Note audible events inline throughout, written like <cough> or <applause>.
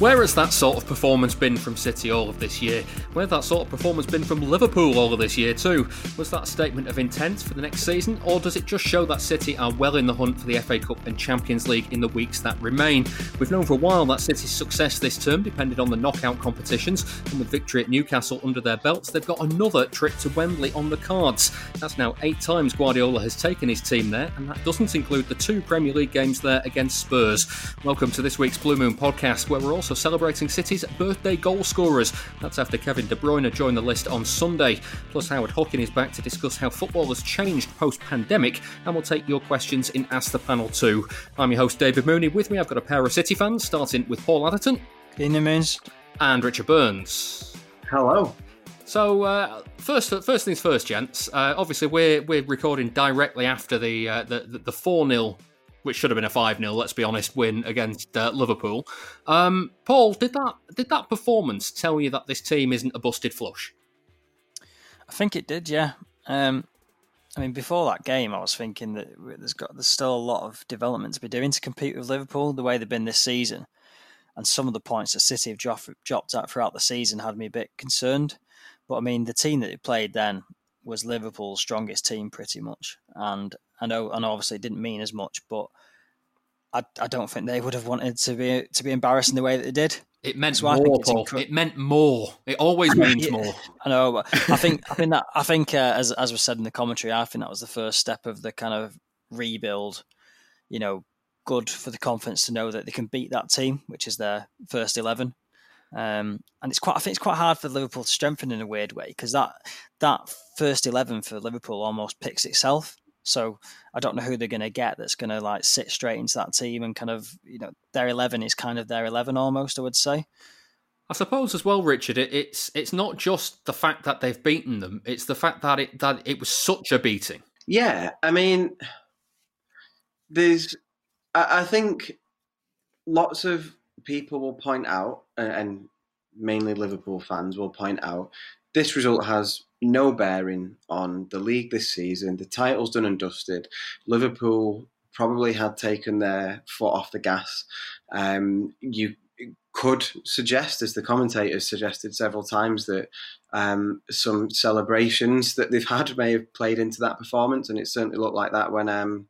Where has that sort of performance been from City all of this year? Where has that sort of performance been from Liverpool all of this year too? Was that a statement of intent for the next season, or does it just show that City are well in the hunt for the FA Cup and Champions League in the weeks that remain? We've known for a while that City's success this term depended on the knockout competitions, and with victory at Newcastle under their belts, they've got another trip to Wembley on the cards. That's now eight times Guardiola has taken his team there, and that doesn't include the two Premier League games there against Spurs. Welcome to this week's Blue Moon podcast, where we're also also celebrating City's birthday goal scorers. That's after Kevin De Bruyne joined the list on Sunday. Plus, Howard Hockin is back to discuss how football has changed post pandemic, and we'll take your questions in Ask the Panel too. I'm your host, David Mooney. With me, I've got a pair of City fans, starting with Paul Atherton. Moons. And Richard Burns. Hello. So uh, first, first things first, gents. Uh, obviously, we're we're recording directly after the uh, the the four 0 which should have been a 5 0, let's be honest, win against uh, Liverpool. Um, Paul, did that did that performance tell you that this team isn't a busted flush? I think it did, yeah. Um, I mean, before that game, I was thinking that there's got there's still a lot of development to be doing to compete with Liverpool the way they've been this season, and some of the points that City have dropped, at throughout the season had me a bit concerned. But I mean, the team that they played then was Liverpool's strongest team pretty much, and I know, and obviously it didn't mean as much, but I, I don't think they would have wanted to be to be embarrassed in the way that they did. It meant so more, it meant more. It always <laughs> means yeah, more. I know. But I think I think <laughs> that I think uh, as as was said in the commentary, I think that was the first step of the kind of rebuild. You know, good for the confidence to know that they can beat that team, which is their first eleven. Um, and it's quite, I think it's quite hard for Liverpool to strengthen in a weird way because that that first eleven for Liverpool almost picks itself. So I don't know who they're going to get that's going to like sit straight into that team and kind of you know their eleven is kind of their eleven almost. I would say. I suppose as well, Richard. It, it's it's not just the fact that they've beaten them; it's the fact that it that it was such a beating. Yeah, I mean, there's. I, I think lots of people will point out, and mainly Liverpool fans will point out, this result has no bearing on the league this season. The title's done and dusted. Liverpool probably had taken their foot off the gas. Um, you could suggest, as the commentators suggested several times, that um, some celebrations that they've had may have played into that performance, and it certainly looked like that when. Um,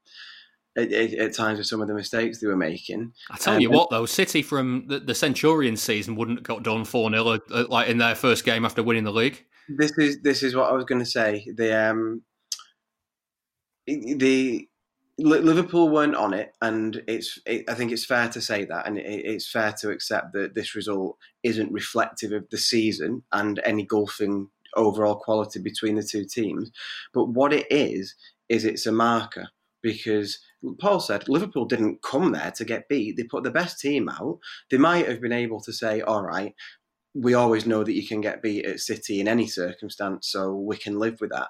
at, at, times with some of the mistakes they were making. I tell um, you what, though, City from the, the Centurion season wouldn't have got done four 0 uh, like in their first game after winning the league this is this is what I was going to say. The um, the Liverpool weren't on it, and it's. It, I think it's fair to say that, and it, it's fair to accept that this result isn't reflective of the season and any golfing overall quality between the two teams. But what it is is it's a marker because Paul said Liverpool didn't come there to get beat. They put the best team out. They might have been able to say, all right, we always know that you can get beat at City in any circumstance, so we can live with that.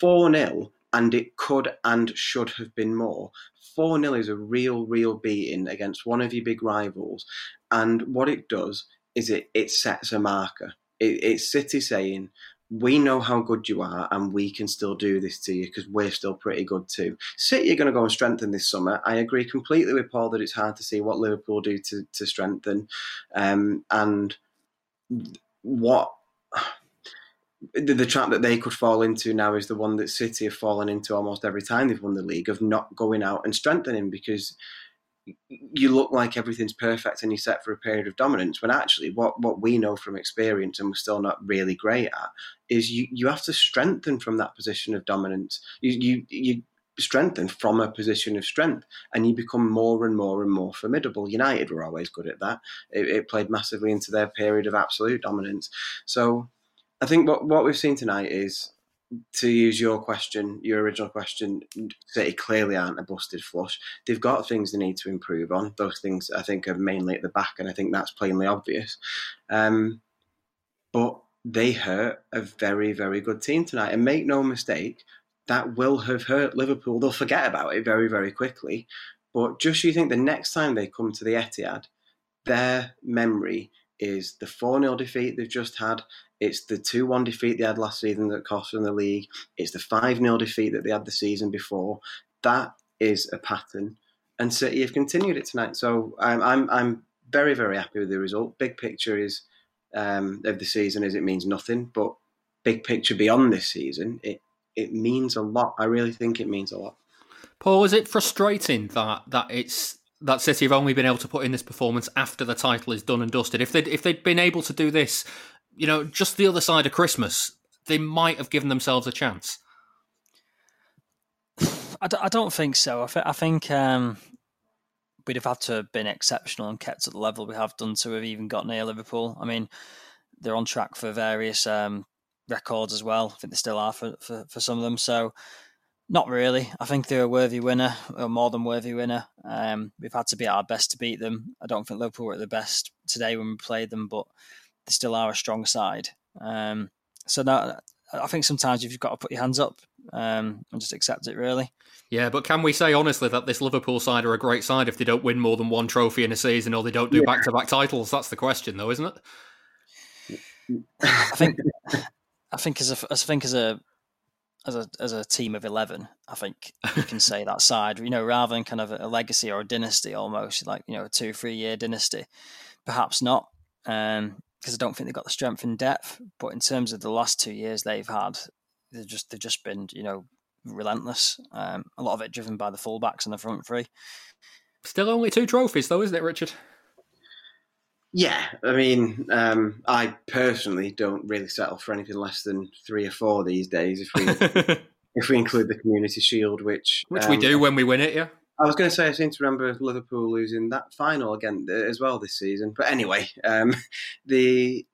4 0, and it could and should have been more. 4 0 is a real, real beating against one of your big rivals. And what it does is it, it sets a marker. It, it's City saying, we know how good you are and we can still do this to you because we're still pretty good too. City are going to go and strengthen this summer. I agree completely with Paul that it's hard to see what Liverpool do to, to strengthen. Um, and what the, the, trap that they could fall into now is the one that City have fallen into almost every time they've won the league of not going out and strengthening because you look like everything's perfect and you're set for a period of dominance when actually what, what we know from experience and we're still not really great at is you, you have to strengthen from that position of dominance. You, you, you strengthen from a position of strength and you become more and more and more formidable. United were always good at that. It, it, played massively into their period of absolute dominance. So I think what, what we've seen tonight is to use your question, your original question, City clearly aren't a busted flush. They've got things they need to improve on. Those things I think are mainly at the back, and I think that's plainly obvious. Um, but they hurt a very, very good team tonight. And make no mistake, that will have hurt Liverpool. They'll forget about it very, very quickly. But just you think the next time they come to the Etihad, their memory is the 4 0 defeat they've just had. It's the 2 1 defeat they had last season that cost them the league. It's the 5 0 defeat that they had the season before. That is a pattern. And City have continued it tonight. So I'm, I'm, I'm very, very happy with the result. Big picture is um, of the season is it means nothing, but big picture beyond this season, it it means a lot. I really think it means a lot. Paul, is it frustrating that that it's that City have only been able to put in this performance after the title is done and dusted? If they if they'd been able to do this, you know, just the other side of Christmas, they might have given themselves a chance. I d- I don't think so. I, th- I think um, we'd have had to have been exceptional and kept at the level we have done to have even got near Liverpool. I mean, they're on track for various um, records as well. I think they still are for, for, for some of them. So, not really. I think they're a worthy winner, a more than worthy winner. Um, we've had to be at our best to beat them. I don't think Liverpool were at the best today when we played them, but they still are a strong side. Um, so now, I think sometimes you've got to put your hands up um, and just accept it, really. Yeah, but can we say honestly that this Liverpool side are a great side if they don't win more than one trophy in a season or they don't do back to back titles? That's the question, though, isn't it? I think I think as a, I think as a as a as a team of eleven, I think you can <laughs> say that side, you know, rather than kind of a legacy or a dynasty almost, like you know, a two three year dynasty, perhaps not, um, because I don't think they've got the strength and depth. But in terms of the last two years they've had, they've just they've just been you know relentless. Um, a lot of it driven by the fullbacks and the front three. Still only two trophies though, isn't it, Richard? Yeah, I mean, um, I personally don't really settle for anything less than three or four these days. If we <laughs> if we include the Community Shield, which which um, we do when we win it, yeah. I was going to say I seem to remember Liverpool losing that final again uh, as well this season. But anyway, um, <laughs> the,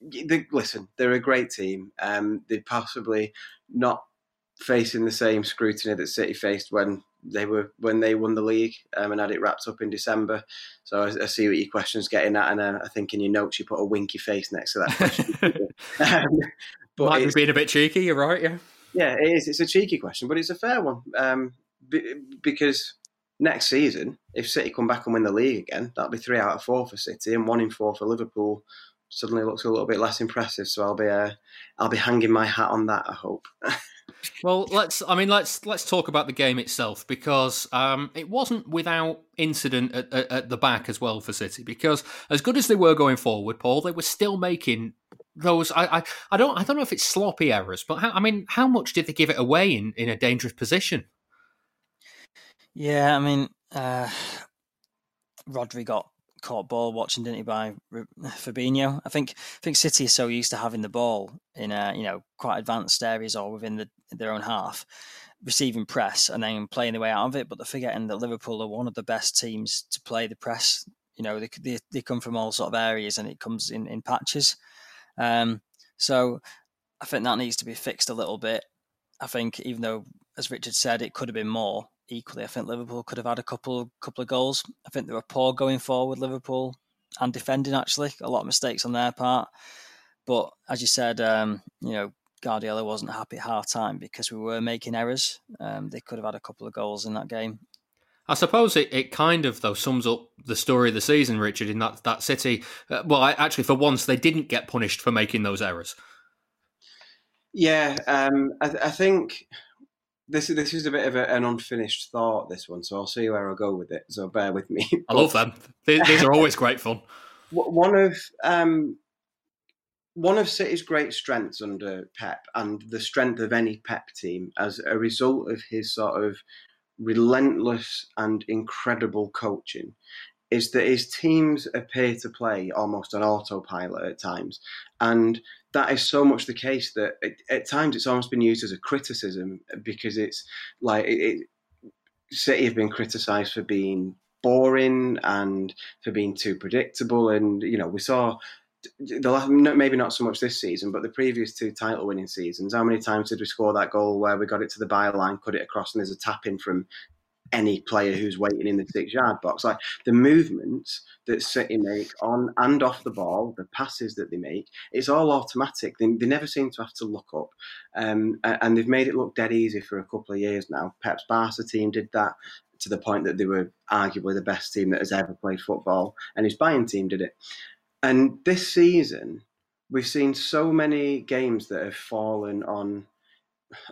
the listen, they're a great team. Um, they're possibly not facing the same scrutiny that City faced when they were when they won the league um, and had it wrapped up in December. So I, I see what your question's getting at, and uh, I think in your notes you put a winky face next to that question. <laughs> um, but might be being a bit cheeky. You're right, yeah. Yeah, it is. It's a cheeky question, but it's a fair one um, because next season, if City come back and win the league again, that'll be three out of four for City and one in four for Liverpool. Suddenly looks a little bit less impressive, so I'll be uh, I'll be hanging my hat on that. I hope. <laughs> well, let's. I mean, let's let's talk about the game itself because um, it wasn't without incident at, at, at, the back as well for City. Because as good as they were going forward, Paul, they were still making those. I I, I don't I don't know if it's sloppy errors, but how, I mean, how much did they give it away in, in a dangerous position? Yeah, I mean, uh, <sighs> Rodri got caught ball watching, didn't he, by <sighs> Fabinho? I think I think City is so used to having the ball in uh, you know quite advanced areas or within the, their own half, receiving press and then playing the way out of it. But they're forgetting that Liverpool are one of the best teams to play the press. You know, they they, they come from all sort of areas and it comes in in patches. Um, so I think that needs to be fixed a little bit. I think even though, as Richard said, it could have been more equally, I think Liverpool could have had a couple couple of goals. I think they were poor going forward, Liverpool, and defending actually. A lot of mistakes on their part. But as you said, um, you know, Guardiola wasn't happy at half time because we were making errors. Um, they could have had a couple of goals in that game. I suppose it, it kind of though sums up the story of the season, Richard. In that that City, uh, well, I, actually for once they didn't get punished for making those errors. Yeah, um, I, I, think this is this is a bit of a, an unfinished thought. This one, so I'll see where I go with it. So bear with me. <laughs> I love them. These are always <laughs> great fun. One of um, one of City's great strengths under Pep, and the strength of any Pep team, as a result of his sort of relentless and incredible coaching, is that his teams appear to play almost on autopilot at times. And that is so much the case that it, at times it's almost been used as a criticism because it's like it, it, City have been criticised for being boring and for being too predictable. And, you know, we saw the last, maybe not so much this season, but the previous two title winning seasons, how many times did we score that goal where we got it to the byline, cut it across, and there's a tap in from any player who's waiting in the six yard box. Like the movements that City make on and off the ball, the passes that they make, it's all automatic. They, they never seem to have to look up. Um, and they've made it look dead easy for a couple of years now. Pep's Barca team did that to the point that they were arguably the best team that has ever played football, and his Bayern team did it. And this season, we've seen so many games that have fallen on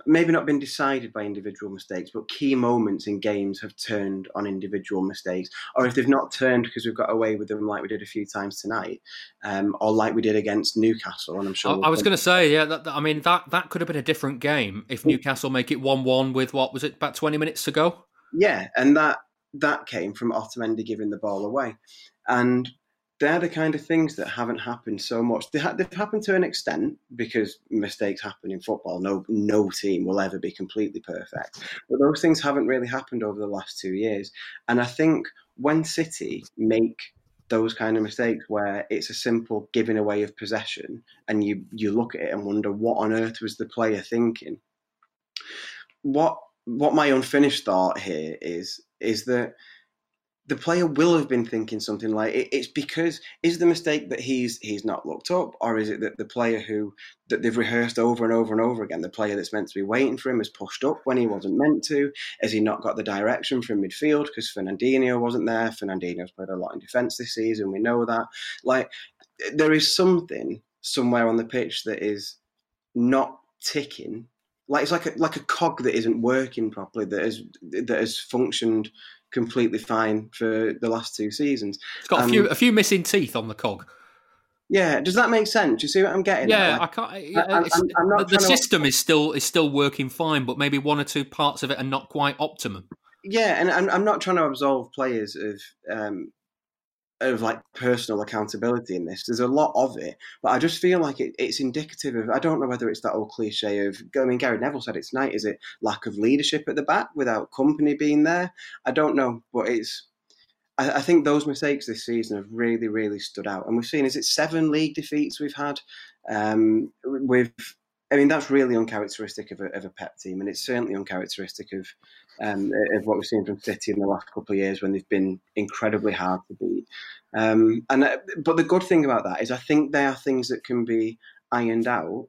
maybe not been decided by individual mistakes, but key moments in games have turned on individual mistakes. Or if they've not turned because we've got away with them like we did a few times tonight, um, or like we did against Newcastle. And I'm sure. I, we'll I was going to say, yeah, that, I mean that that could have been a different game if Newcastle make it one-one with what was it about 20 minutes to go. Yeah, and that that came from Otamendi giving the ball away, and they're the kind of things that haven't happened so much. They have happened to an extent because mistakes happen in football. No, no team will ever be completely perfect, but those things haven't really happened over the last two years. And I think when City make those kind of mistakes where it's a simple giving away of possession, and you you look at it and wonder what on earth was the player thinking. What what my unfinished thought here is is that the player will have been thinking something like it's because is the mistake that he's he's not looked up or is it that the player who that they've rehearsed over and over and over again the player that's meant to be waiting for him has pushed up when he wasn't meant to? Has he not got the direction from midfield? Because Fernandinho wasn't there. Fernandinho's played a lot in defence this season. We know that. Like there is something somewhere on the pitch that is not ticking. Like it's like a like a cog that isn't working properly that has that has functioned completely fine for the last two seasons. It's got um, a few a few missing teeth on the cog. Yeah, does that make sense? Do you see what I'm getting? Yeah, I can't. I, I'm, I'm the system to... is still is still working fine, but maybe one or two parts of it are not quite optimum. Yeah, and I'm, I'm not trying to absolve players of um, of like personal accountability in this. There's a lot of it, but I just feel like it, it's indicative of. I don't know whether it's that old cliche of. I mean, Gary Neville said it's night. Is it lack of leadership at the back without Kompany being there? I don't know, but it's. I, I think those mistakes this season have really, really stood out, and we've seen. Is it seven league defeats we've had? Um, with I mean, that's really uncharacteristic of a, of a Pep team, and it's certainly uncharacteristic of um, of what we've seen from City in the last couple of years when they've been incredibly hard to beat. Um, and uh, but the good thing about that is, I think they are things that can be ironed out.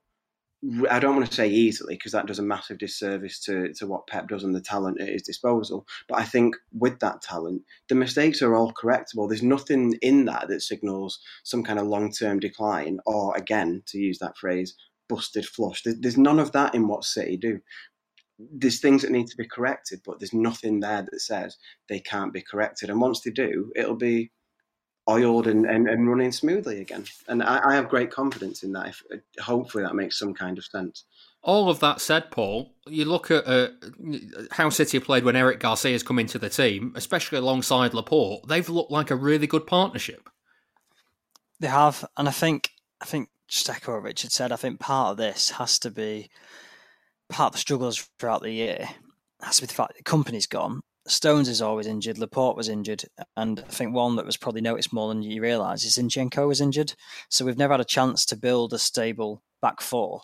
I don't want to say easily because that does a massive disservice to, to what Pep does and the talent at his disposal. But I think with that talent, the mistakes are all correctable. There's nothing in that that signals some kind of long term decline, or again, to use that phrase, busted flush. There's none of that in what City do. There's things that need to be corrected, but there's nothing there that says they can't be corrected. And once they do, it'll be oiled and, and, and running smoothly again. And I, I have great confidence in that. If, hopefully, that makes some kind of sense. All of that said, Paul, you look at uh, how City have played when Eric Garcia has come into the team, especially alongside Laporte. They've looked like a really good partnership. They have, and I think I think just echo what Richard said, I think part of this has to be part of the struggles throughout the year has to be the fact that the Kompany's gone. Stones is always injured. Laporte was injured, and I think one that was probably noticed more than you realise is Zinchenko was injured. So we've never had a chance to build a stable back four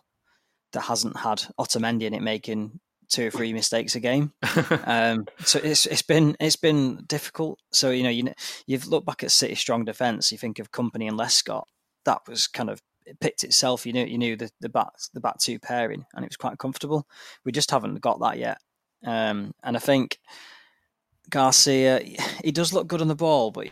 that hasn't had Otamendi in it making two or three mistakes a game. <laughs> um, so it's it's been it's been difficult. So you know you you've looked back at City's strong defence. You think of Kompany and Lescott. That was kind of it picked itself. You knew you knew the the back the back two pairing, and it was quite comfortable. We just haven't got that yet. Um, and I think Garcia, he does look good on the ball, but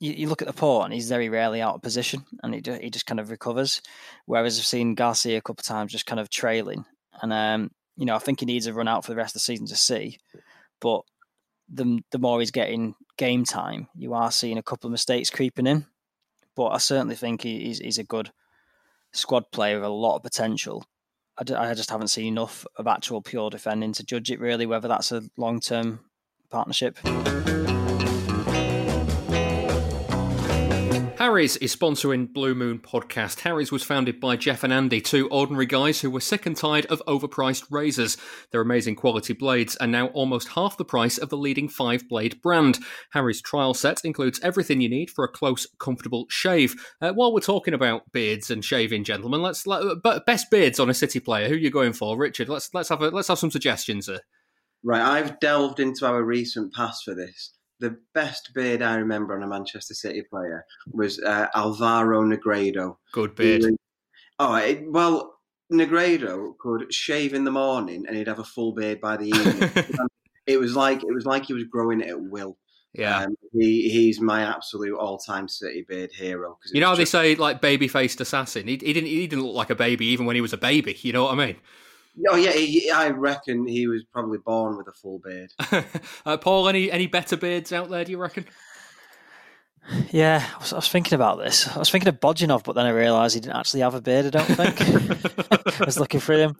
you, you look at Laporte and he's very rarely out of position, and he he just kind of recovers. Whereas I've seen Garcia a couple of times just kind of trailing, and um, you know I think he needs a run out for the rest of the season to see. But the the more he's getting game time, you are seeing a couple of mistakes creeping in. But I certainly think he's he's a good squad player with a lot of potential. I, d- I just haven't seen enough of actual pure defending to judge it really, whether that's a long term partnership. Harry's is sponsoring Blue Moon podcast. Harry's was founded by Jeff and Andy, two ordinary guys who were sick and tired of overpriced razors. Their amazing quality blades are now almost half the price of the leading five blade brand. Harry's trial set includes everything you need for a close, comfortable shave. Uh, while we're talking about beards and shaving, gentlemen, let's let, best beards on a City player. Who are you going for, Richard? Let's let's have a, let's have some suggestions. Right, I've delved into our recent past for this. The best beard I remember on a Manchester City player was uh, Alvaro Negredo. Good beard. Was, oh, it, well, Negredo could shave in the morning and he'd have a full beard by the evening. <laughs> it was like it was like he was growing it at will. Yeah, um, he he's my absolute all-time City beard hero. You know how just... they say like baby-faced assassin. He, he didn't he didn't look like a baby even when he was a baby. You know what I mean? Oh yeah, he, I reckon he was probably born with a full beard. <laughs> uh, Paul, any any better beards out there? Do you reckon? Yeah, I was, I was, thinking about this. I was thinking of Bojinov, but then I realised he didn't actually have a beard. I don't think. <laughs> <laughs> I was looking for him.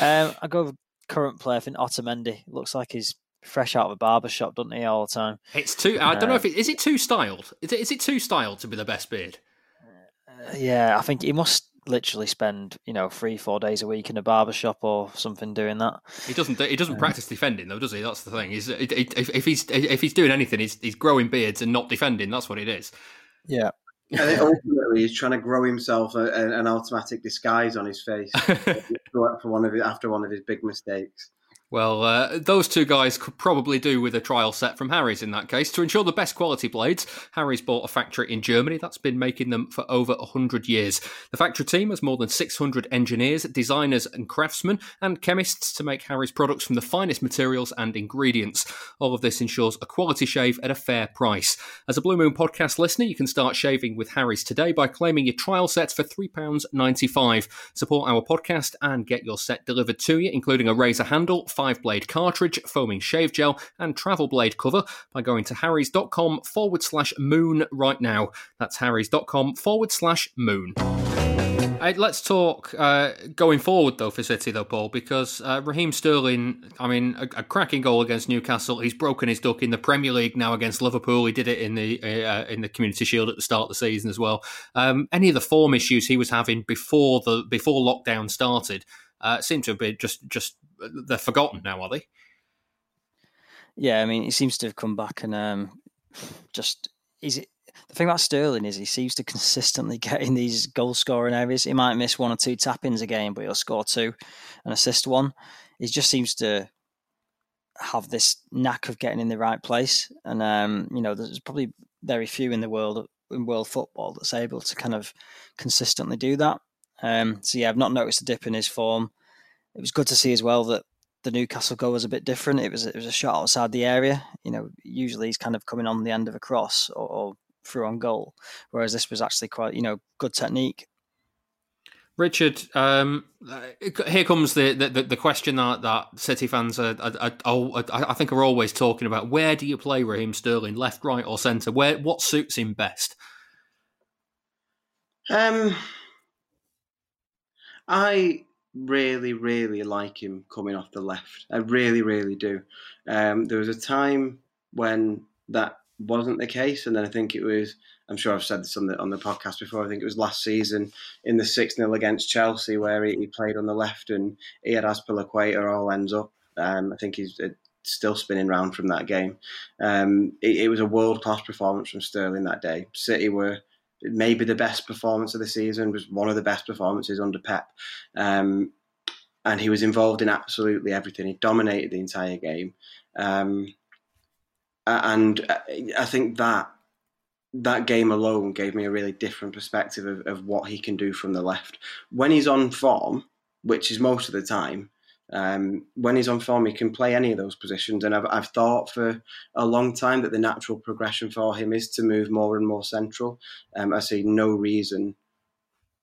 Um, I go with current player. I think Otamendi looks like he's fresh out of a barber shop, doesn't he? All the time. It's too. I don't uh, know if it is it too styled. Is it is it too styled to be the best beard? Uh, yeah, I think he must literally spend you know three four days a week in a barber shop or something doing that. He doesn't. He doesn't um, practice defending though, does he? That's the thing. He's if, if he's if he's doing anything, he's he's growing beards and not defending. That's what it is. Yeah. And ultimately, he's trying to grow himself a, a, an automatic disguise on his face <laughs> for one of his, after one of his big mistakes. Well, uh, those two guys could probably do with a trial set from Harry's in that case. To ensure the best quality blades, Harry's bought a factory in Germany that's been making them for over 100 years. The factory team has more than 600 engineers, designers, and craftsmen, and chemists to make Harry's products from the finest materials and ingredients. All of this ensures a quality shave at a fair price. As a Blue Moon podcast listener, you can start shaving with Harry's today by claiming your trial set for £3.95. Support our podcast and get your set delivered to you, including a razor handle 5 blade cartridge, foaming shave gel, and travel blade cover by going to harrys.com forward slash moon right now. That's harrys.com forward slash moon. Uh, let's talk uh, going forward though for City though, Paul, because uh, Raheem Sterling, I mean, a, a, cracking goal against Newcastle. He's broken his duck in the Premier League now against Liverpool. He did it in the uh, in the Community Shield at the start of the season as well. Um, any of the form issues he was having before the before lockdown started uh, seem to have been just just they're forgotten now, are they? Yeah, I mean, he seems to have come back and um, just is it. The thing about Sterling is he seems to consistently <laughs> get in these goal scoring areas. He might miss one or two tap ins a game, but he'll score two and assist one. He just seems to have this knack of getting in the right place. And um, you know, there's probably very few in the world in world football that's able to kind of consistently do that. Um, so yeah, I've not noticed a dip in his form. It was good to see as well that the Newcastle goal was a bit different. It was it was a shot outside the area. You know, usually he's kind of coming on the end of a cross or, or through on goal, whereas this was actually quite you know good technique. Richard, um, here comes the, the, the question that, that City fans are, are, are, I think are always talking about. Where do you play Raheem Sterling, left, right, or centre? Where what suits him best? Um, I really, really like him coming off the left. I really, really do. Um, there was a time when that wasn't the case, and then I think it was. I'm sure I've said this on the on the podcast before. I think it was last season in the six 0 against Chelsea where he, he, played on the left and he had Azpilicueta all ends up. Um, I think he's uh, still spinning round from that game. Um, it, it was a world class performance from Sterling that day. City were maybe the best performance of the season, was one of the best performances under Pep. Um, and he was involved in absolutely everything. He dominated the entire game. Um, and I think that that game alone gave me a really different perspective of, of what he can do from the left. When he's on form, which is most of the time, um, when he's on form, he can play any of those positions. And I've, I've thought for a long time that the natural progression for him is to move more and more central. Um, I see no reason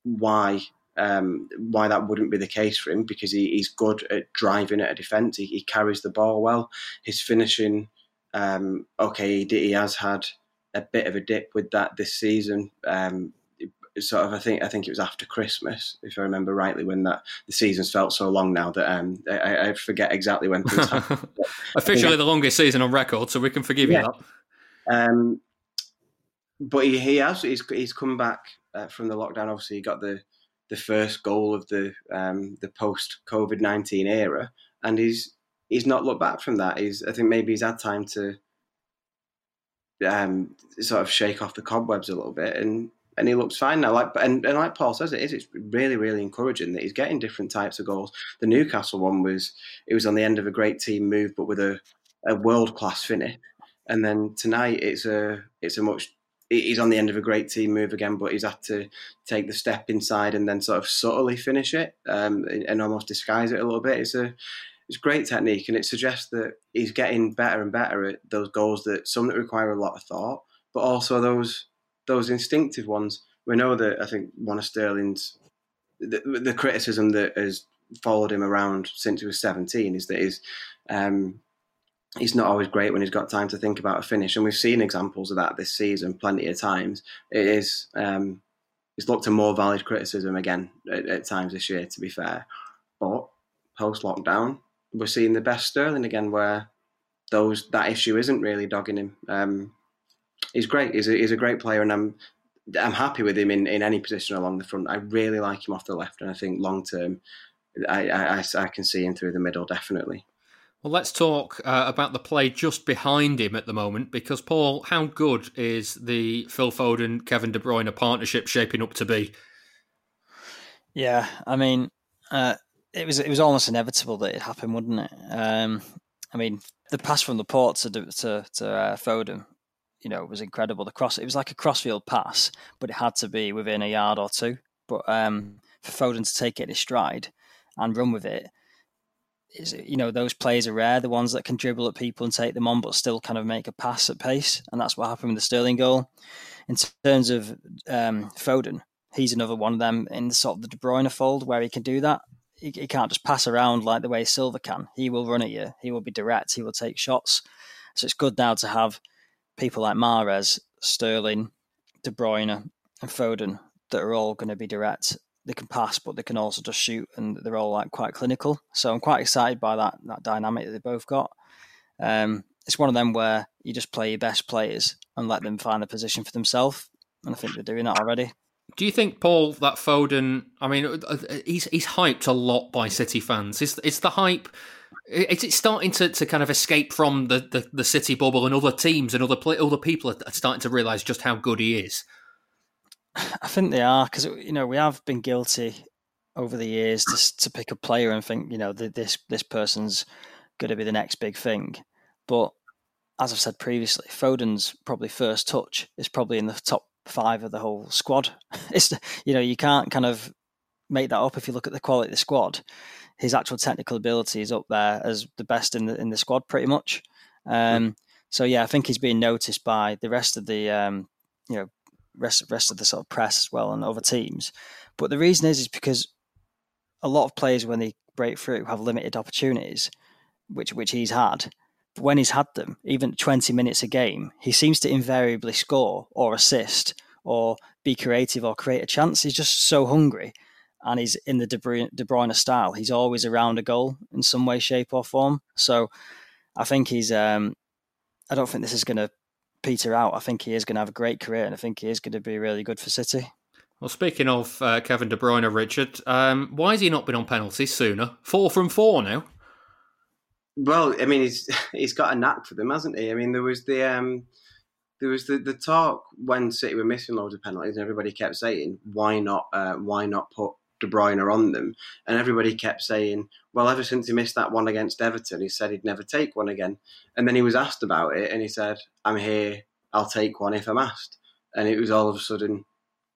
why um, why that wouldn't be the case for him because he, he's good at driving at a defence. He, he, carries the ball well. His finishing, um, okay, he, he, has had a bit of a dip with that this season. Um, sort of I think I think it was after Christmas, if I remember rightly, when that the seasons felt so long now that um, I, I, forget exactly when things happened. <laughs> Officially, the longest season on record, so we can forgive yeah. you that. Um, but he, he has he's, he's come back uh, from the lockdown. Obviously, he got the the first goal of the um, the post COVID nineteen era, and he's he's not looked back from that. He's I think maybe he's had time to um, sort of shake off the cobwebs a little bit, and and he looks fine now. Like and, and like Paul says, it is. It's really really encouraging that he's getting different types of goals. The Newcastle one was it was on the end of a great team move, but with a, a world class finish. And then tonight it's a it's a much he's on the end of a great team move again, but he's had to take the step inside and then sort of subtly finish it um, and almost disguise it a little bit. It's a it's great technique, and it suggests that he's getting better and better at those goals that some that require a lot of thought, but also those those instinctive ones. We know that I think one of Sterling's the, the criticism that has followed him around since he was 17 is that he's um, he's not always great when he's got time to think about a finish, and we've seen examples of that this season plenty of times. It is um, it's looked a more valid criticism again at, at times this year, to be fair. But post lockdown, we're seeing the best Sterling again, where those that issue isn't really dogging him. Um, he's great. He's a, he's a great player, and I'm I'm happy with him in, in any position along the front. I really like him off the left, and I think long term, I, I, I can see him through the middle definitely. Well, let's talk uh, about the play just behind him at the moment, because Paul, how good is the Phil Foden Kevin De Bruyne partnership shaping up to be? Yeah, I mean, uh, it was it was almost inevitable that it happened, wouldn't it? Um, I mean, the pass from Laporte to to, to uh, Foden, you know, it was incredible. The cross, it was like a crossfield pass, but it had to be within a yard or two. But um, for Foden to take it in his stride and run with it, is you know those plays are rare. The ones that can dribble at people and take them on, but still kind of make a pass at pace, and that's what happened with the Sterling goal. In terms of um, Foden, he's another one of them in the sort of the De Bruyne fold where he can do that he, he can't just pass around like the way Silva can. He will run at you. He will be direct. He will take shots. So it's good now to have people like Mahrez, Sterling, De Bruyne, and Foden that are all going to be direct. They can pass, but they can also just shoot, and they're all like quite clinical. So I'm quite excited by that that dynamic that they both got. Um, it's one of them where you just play your best players and let them find a position for themselves, and I think they're doing that already. Do you think, Paul, that Foden? I mean, uh, uh, he's he's hyped a lot by City fans. Is is the hype? Is it starting to, to kind of escape from the, the, the City bubble and other teams and other play, other people are starting to realise just how good he is? I think they are because you know we have been guilty over the years to to pick a player and think you know this this person's going to be the next big thing, but as I've said previously, Foden's probably first touch is probably in the top five of the whole squad. <laughs> It's you know you can't kind of make that up if you look at the quality of the squad. His actual technical ability is up there as the best in the in the squad, pretty much. Um, so yeah, I think he's being noticed by the rest of the um, you know rest rest of the sort of press as well and other teams. But the reason is is because a lot of players when they break through have limited opportunities, which which he's had But when he's had them, even 20 minutes a game, he seems to invariably score or assist or be creative or create a chance. He's just so hungry and he's in the De Bruyne, De Bruyne style. He's always around a goal in some way, shape, or form. So I think he's, um, I don't think this is going to peter out. I think he is going to have a great career and I think he is going to be really good for City. Well, speaking of uh, Kevin De Bruyne, Richard, um, why has he not been on penalties sooner? Four from four now. Well, I mean, he's <laughs> he's got a knack for them, hasn't he? I mean, there was the um, there was the, the talk when City were missing loads of penalties, and everybody kept saying, "Why not? Uh, why not put De Bruyne are on them?" And everybody kept saying, "Well, ever since he missed that one against Everton, he said he'd never take one again." And then he was asked about it, and he said, "I'm here. I'll take one if I'm asked." And it was all of a sudden,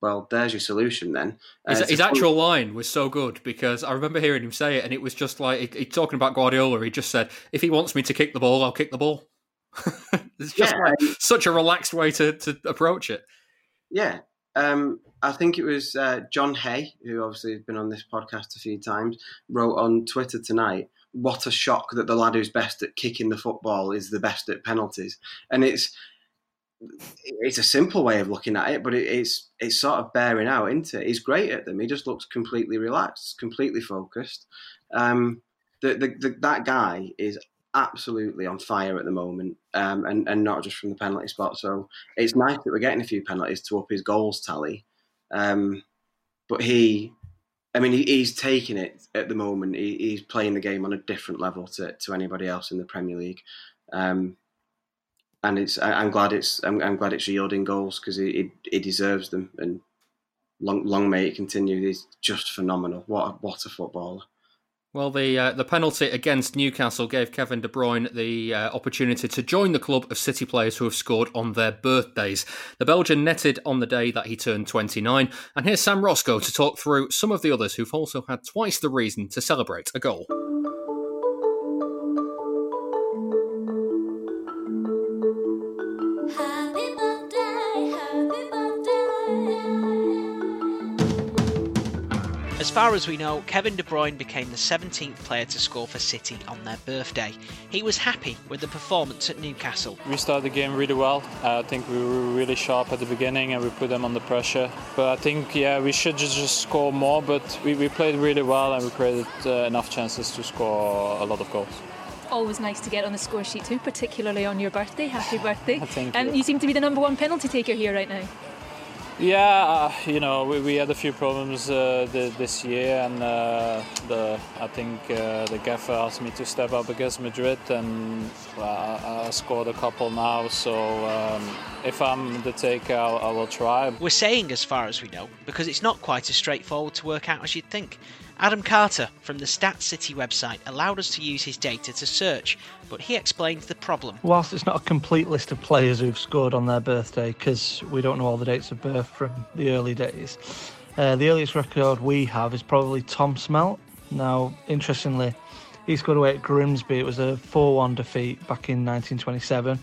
well, there's your solution then. Uh, his, his actual line was so good because I remember hearing him say it, and it was just like he, talking about Guardiola. He just said, "If he wants me to kick the ball, I'll kick the ball." <laughs> it's just yeah. like such a relaxed way to, to approach it. Yeah, um, I think it was uh, John Hay, who obviously has been on this podcast a few times, wrote on Twitter tonight. What a shock that the lad who's best at kicking the football is the best at penalties, and it's it's a simple way of looking at it, but it, it's it's sort of bearing out, isn't it? He's great at them. He just looks completely relaxed, completely focused. Um, the, the, the, that guy is absolutely on fire at the moment, um, and and not just from the penalty spot. So it's nice that we're getting a few penalties to up his goals tally. Um, but he, I mean, he, he's taking it at the moment. He, he's playing the game on a different level to, to anybody else in the Premier League. Um, and it's I, am glad it's I'm, I'm, glad it's yielding goals because he, he, he deserves them, and long, long may it continue. He's just phenomenal. What a, what a footballer. Well, the uh, the penalty against Newcastle gave Kevin De Bruyne the uh, opportunity to join the club of City players who have scored on their birthdays. The Belgian netted on the day that he turned 29, and here's Sam Roscoe to talk through some of the others who've also had twice the reason to celebrate a goal. Far as we know, Kevin De Bruyne became the 17th player to score for City on their birthday. He was happy with the performance at Newcastle. We started the game really well. I think we were really sharp at the beginning and we put them under pressure. But I think, yeah, we should just score more. But we, we played really well and we created uh, enough chances to score a lot of goals always nice to get on the score sheet too, particularly on your birthday. Happy <laughs> birthday! Thank you. Um, you seem to be the number one penalty taker here right now. Yeah, uh, you know, we, we, had a few problems uh, the, this year, and uh, the I think uh, the gaffer asked me to step up against Madrid, and I scored a couple now. So um, if I'm the taker, I'll, I will try. We're saying as far as we know because it's not quite as straightforward to work out as you'd think. Adam Carter from the Stat City website allowed us to use his data to search, but he explained the problem. Whilst it's not a complete list of players who've scored on their birthday, because we don't know all the dates of birth from the early days, uh, the earliest record we have is probably Tom Smelt. Now, interestingly, he scored away at Grimsby. It was a 4 1 defeat back in 1927.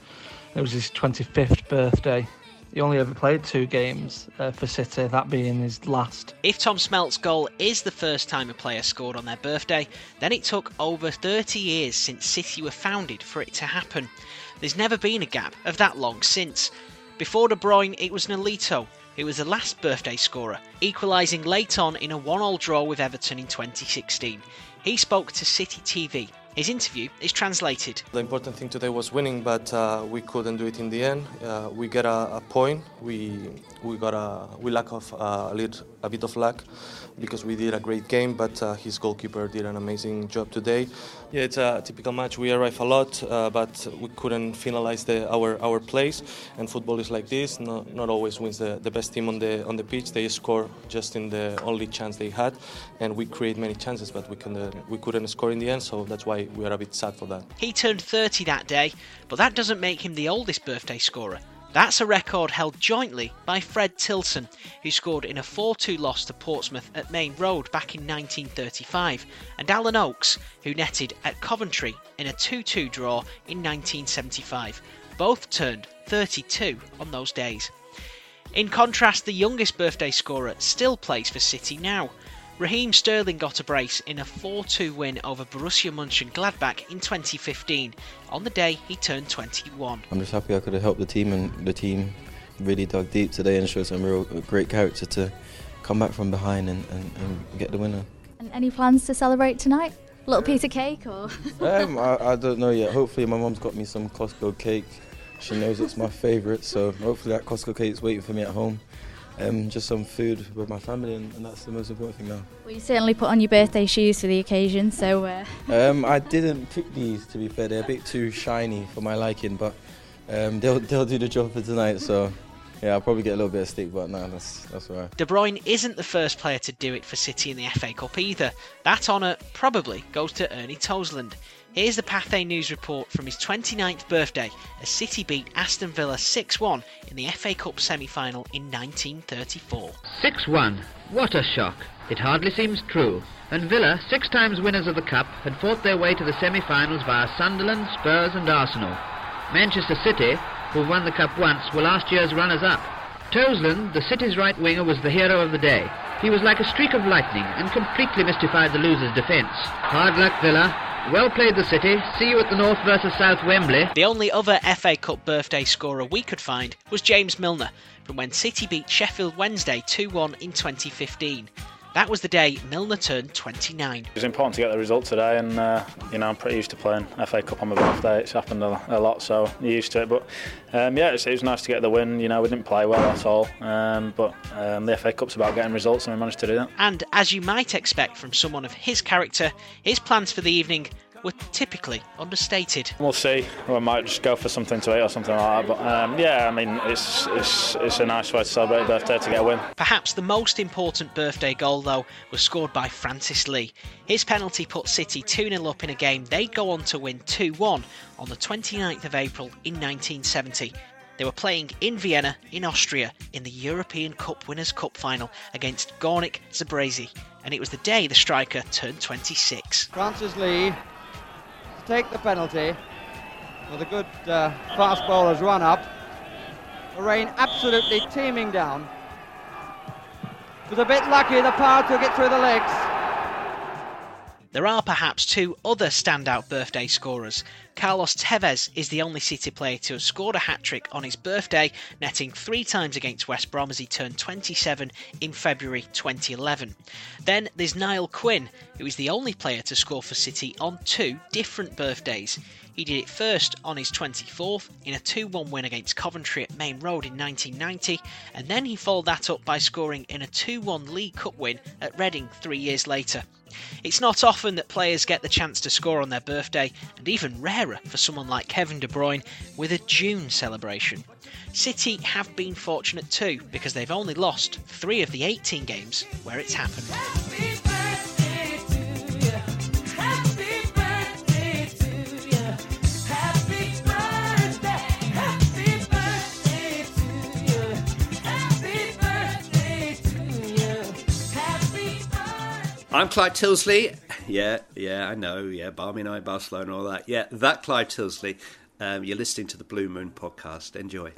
It was his 25th birthday. He only ever played two games uh, for City, that being his last. If Tom Smelt's goal is the first time a player scored on their birthday, then it took over 30 years since City were founded for it to happen. There's never been a gap of that long since. Before De Bruyne, it was Nolito, who was the last birthday scorer, equalising late on in a 1 all draw with Everton in 2016. He spoke to City TV his interview is translated. The important thing today was winning, but uh, we couldn't do it in the end. Uh, we get a, a, point. We we got a we lack of uh, a little a bit of luck because we did a great game, but uh, his goalkeeper did an amazing job today. Yeah, it's a typical match. We arrive a lot, uh, but we couldn't finalize the, our our plays. And football is like this. Not, not always wins the, the best team on the on the pitch. They score just in the only chance they had, and we create many chances, but we couldn't we couldn't score in the end. So that's why we are a bit sad for that. He turned 30 that day, but that doesn't make him the oldest birthday scorer. That's a record held jointly by Fred Tilson, who scored in a 4 2 loss to Portsmouth at Maine Road back in 1935, and Alan Oakes, who netted at Coventry in a 2 2 draw in 1975. Both turned 32 on those days. In contrast, the youngest birthday scorer still plays for City now. Raheem Sterling got a brace in a 4 2 win over Borussia Mönchengladbach in 2015, on the day he turned 21. I'm just happy I could have helped the team, and the team really dug deep today and showed some real great character to come back from behind and, and, and get the winner. And any plans to celebrate tonight? A little piece of cake or? um, I, I <laughs> don't know yet. Hopefully, my mum's got me some Costco cake. She knows it's my favourite, so hopefully that Costco cake's waiting for me at home um, just some food with my family, and, and, that's the most important thing now. Well, you certainly put on your birthday shoes for the occasion, so. Uh... <laughs> um, I didn't pick these, to be fair. They're a bit too shiny for my liking, but um, <laughs> they'll they'll do the job for tonight. So. Yeah, I'll probably get a little bit of stick, but no, that's that's all right. De Bruyne isn't the first player to do it for City in the FA Cup either. That honour probably goes to Ernie Toseland. Here's the Pathé News report from his 29th birthday as City beat Aston Villa 6 1 in the FA Cup semi final in 1934. 6 1. What a shock! It hardly seems true. And Villa, six times winners of the Cup, had fought their way to the semi finals via Sunderland, Spurs, and Arsenal. Manchester City, who won the Cup once, were last year's runners up. Toseland, the City's right winger, was the hero of the day. He was like a streak of lightning and completely mystified the losers' defence. Hard luck, Villa. Well played, the City. See you at the North versus South Wembley. The only other FA Cup birthday scorer we could find was James Milner from when City beat Sheffield Wednesday 2 1 in 2015. That was the day Milner turned 29. It was important to get the result today, and uh, you know I'm pretty used to playing FA Cup on my birthday. It's happened a, a lot, so you're used to it. But um, yeah, it was, it was, nice to get the win. You know, we didn't play well at all, um, but um, the FA Cup's about getting results, and we managed to do that. And as you might expect from someone of his character, his plans for the evening were typically understated. We'll see. We might just go for something to eat or something like that. But um, yeah, I mean, it's, it's, it's a nice way to celebrate a birthday to get a win. Perhaps the most important birthday goal, though, was scored by Francis Lee. His penalty put City 2 0 up in a game they'd go on to win 2 1 on the 29th of April in 1970. They were playing in Vienna, in Austria, in the European Cup Winners' Cup final against Gornik Zabrze, and it was the day the striker turned 26. Francis Lee to take the penalty with a good uh, fast bowler's run up. The rain absolutely teeming down. Was a bit lucky the power took it through the legs. There are perhaps two other standout birthday scorers. Carlos Tevez is the only City player to have scored a hat trick on his birthday, netting three times against West Brom as he turned 27 in February 2011. Then there's Niall Quinn, who is the only player to score for City on two different birthdays. He did it first on his 24th in a 2 1 win against Coventry at Maine Road in 1990, and then he followed that up by scoring in a 2 1 League Cup win at Reading three years later. It's not often that players get the chance to score on their birthday, and even rarer for someone like Kevin De Bruyne with a June celebration. City have been fortunate too, because they've only lost three of the 18 games where it's happened. I'm Clyde Tilsley. Yeah, yeah, I know. Yeah, Barmy Night, Barcelona, all that. Yeah, that Clyde Tilsley. Um, you're listening to the Blue Moon podcast. Enjoy.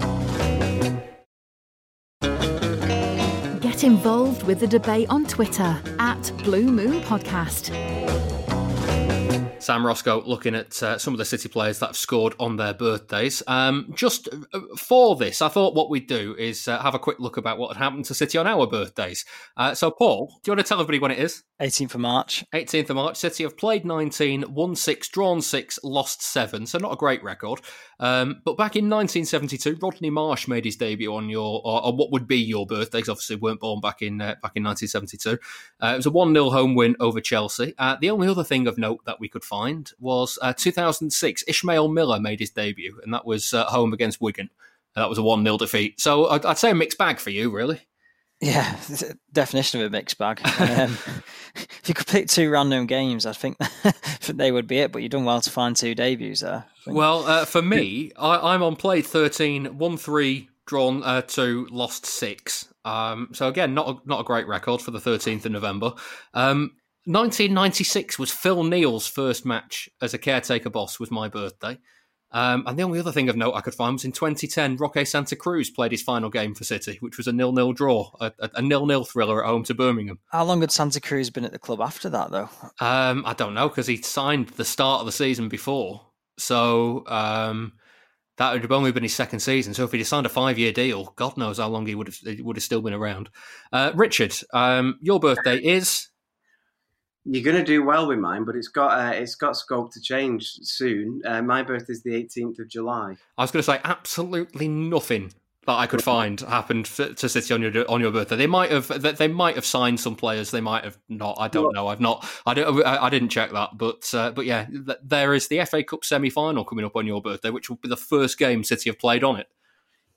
Get involved with the debate on Twitter at Blue Moon Podcast. Sam Roscoe looking at uh, some of the City players that have scored on their birthdays. Um, just uh, for this, I thought what we'd do is uh, have a quick look about what had happened to City on our birthdays. Uh, so, Paul, do you want to tell everybody when it is? 18th of March. 18th of March. City have played 19, won 6, drawn 6, lost 7. So, not a great record. Um, but back in 1972, Rodney Marsh made his debut on your, or, or what would be your birthdays. Obviously, weren't born back in uh, back in 1972. Uh, it was a 1 0 home win over Chelsea. the only other thing of note that we could find was uh, 2006. Ishmael Miller made his debut, and that was uh, home against Wigan. And that was a 1 0 defeat. So I'd, I'd, say a mixed bag for you, really. Yeah, definition of a mixed bag. Um, <laughs> if you could pick two random games, I think <laughs> they would be it. But you've done well to find two debuts there. Well, uh, for me, I, am on played 13, 1 3, drawn uh, 2, lost 6. Um, so again, not a, not a great record for the 13th of November. Um, 1996 was Phil Neal's first match as a caretaker boss. Was my birthday. Um, and the only other thing of note I could find was in 2010, Roque Santa Cruz played his final game for City, which was a nil-nil draw, a, a nil-nil thriller at home to Birmingham. How long had Santa Cruz been at the club after that, though? Um, I don't know because he signed the start of the season before, so um, that would have only been his second season. So if he'd signed a five-year deal, God knows how long he would have he would have still been around. Uh, Richard, um, your birthday is you're going to do well with mine, but it's got uh, it's got scope to change soon. Uh, my birthday is the 18th of July. I was going to say absolutely nothing that I could find happened to City on your on your birthday. They might have they might have signed some players. They might have not. I don't know. I've not. I don't. I didn't check that. But uh, but yeah, there is the FA Cup semi final coming up on your birthday, which will be the first game City have played on it.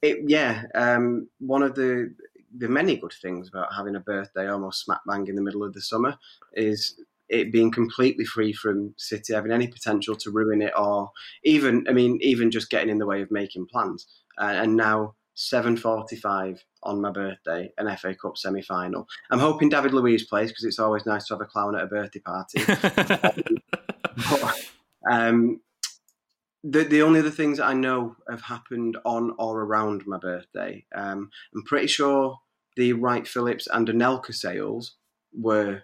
It yeah. Um, one of the the many good things about having a birthday almost smack bang in the middle of the summer is it being completely free from City having any potential to ruin it, or even, I mean, even just getting in the way of making plans. Uh, and now, 7.45 on my birthday, an FA Cup semi-final. I'm hoping David Luiz plays because it's always nice to have a clown at a birthday party. <laughs> but, um, the the only other things I know have happened on or around my birthday, um, I'm pretty sure the Wright Phillips and Anelka sales were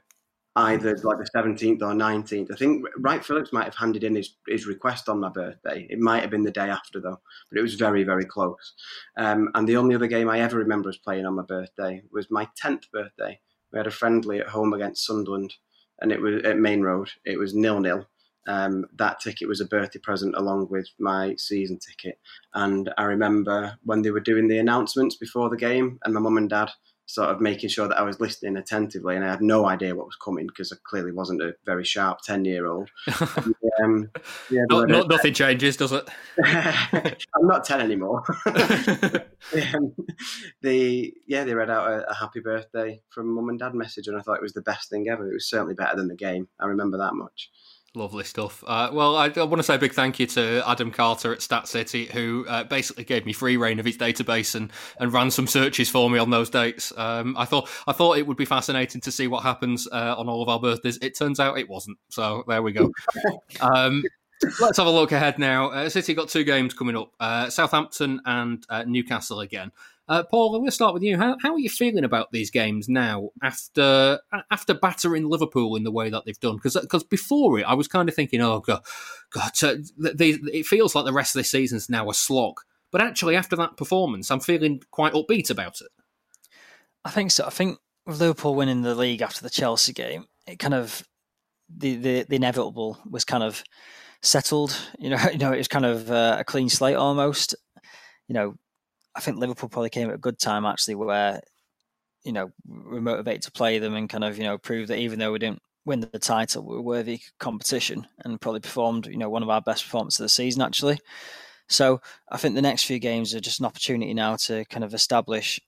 either like the 17th or 19th. I think Wright Phillips might have handed in his, his request on my birthday. It might have been the day after though, but it was very, very close. Um, and the only other game I ever remember us playing on my birthday was my 10th birthday. We had a friendly at home against Sunderland and it was at Maine Road. It was nil nil. Um, that ticket was a birthday present along with my season ticket. And I remember when they were doing the announcements before the game, and my mum and dad sort of making sure that I was listening attentively, and I had no idea what was coming because I clearly wasn't a very sharp ten year old. um, yeah, not, not, nothing changes, does it? <laughs> I'm not ten anymore. <laughs> <laughs> um, the yeah, they read out a, a happy birthday from mum and dad message, and I thought it was the best thing ever. It was certainly better than the game. I remember that much. Lovely stuff. Uh, well, I, I, want to say a big thank you to Adam Carter at Stat City, who uh, basically gave me free reign of his database and, and ran some searches for me on those dates. Um, I thought I thought it would be fascinating to see what happens uh, on all of our birthdays. It turns out it wasn't. So there we go. <laughs> Um, let's have a look ahead now. Uh, City got two games coming up: uh, Southampton and uh, Newcastle again. Uh, Paul, I'm going to start with you. How, how are you feeling about these games now after after battering Liverpool in the way that they've done? Because before it, I was kind of thinking, oh god, god, uh, they, it feels like the rest of this season's now a slog. But actually, after that performance, I'm feeling quite upbeat about it. I think so. I think with Liverpool winning the league after the Chelsea game, it kind of the the, the inevitable was kind of settled. You know, <laughs> you know, it was kind of uh, a clean slate almost. You know, I think Liverpool probably came at a good time actually, where you know we're motivated to play them and kind of you know prove that even though we didn't win the title, we are worthy competition and probably performed you know one of our best performances of the season actually. So I think the next few games are just an opportunity now to kind of establish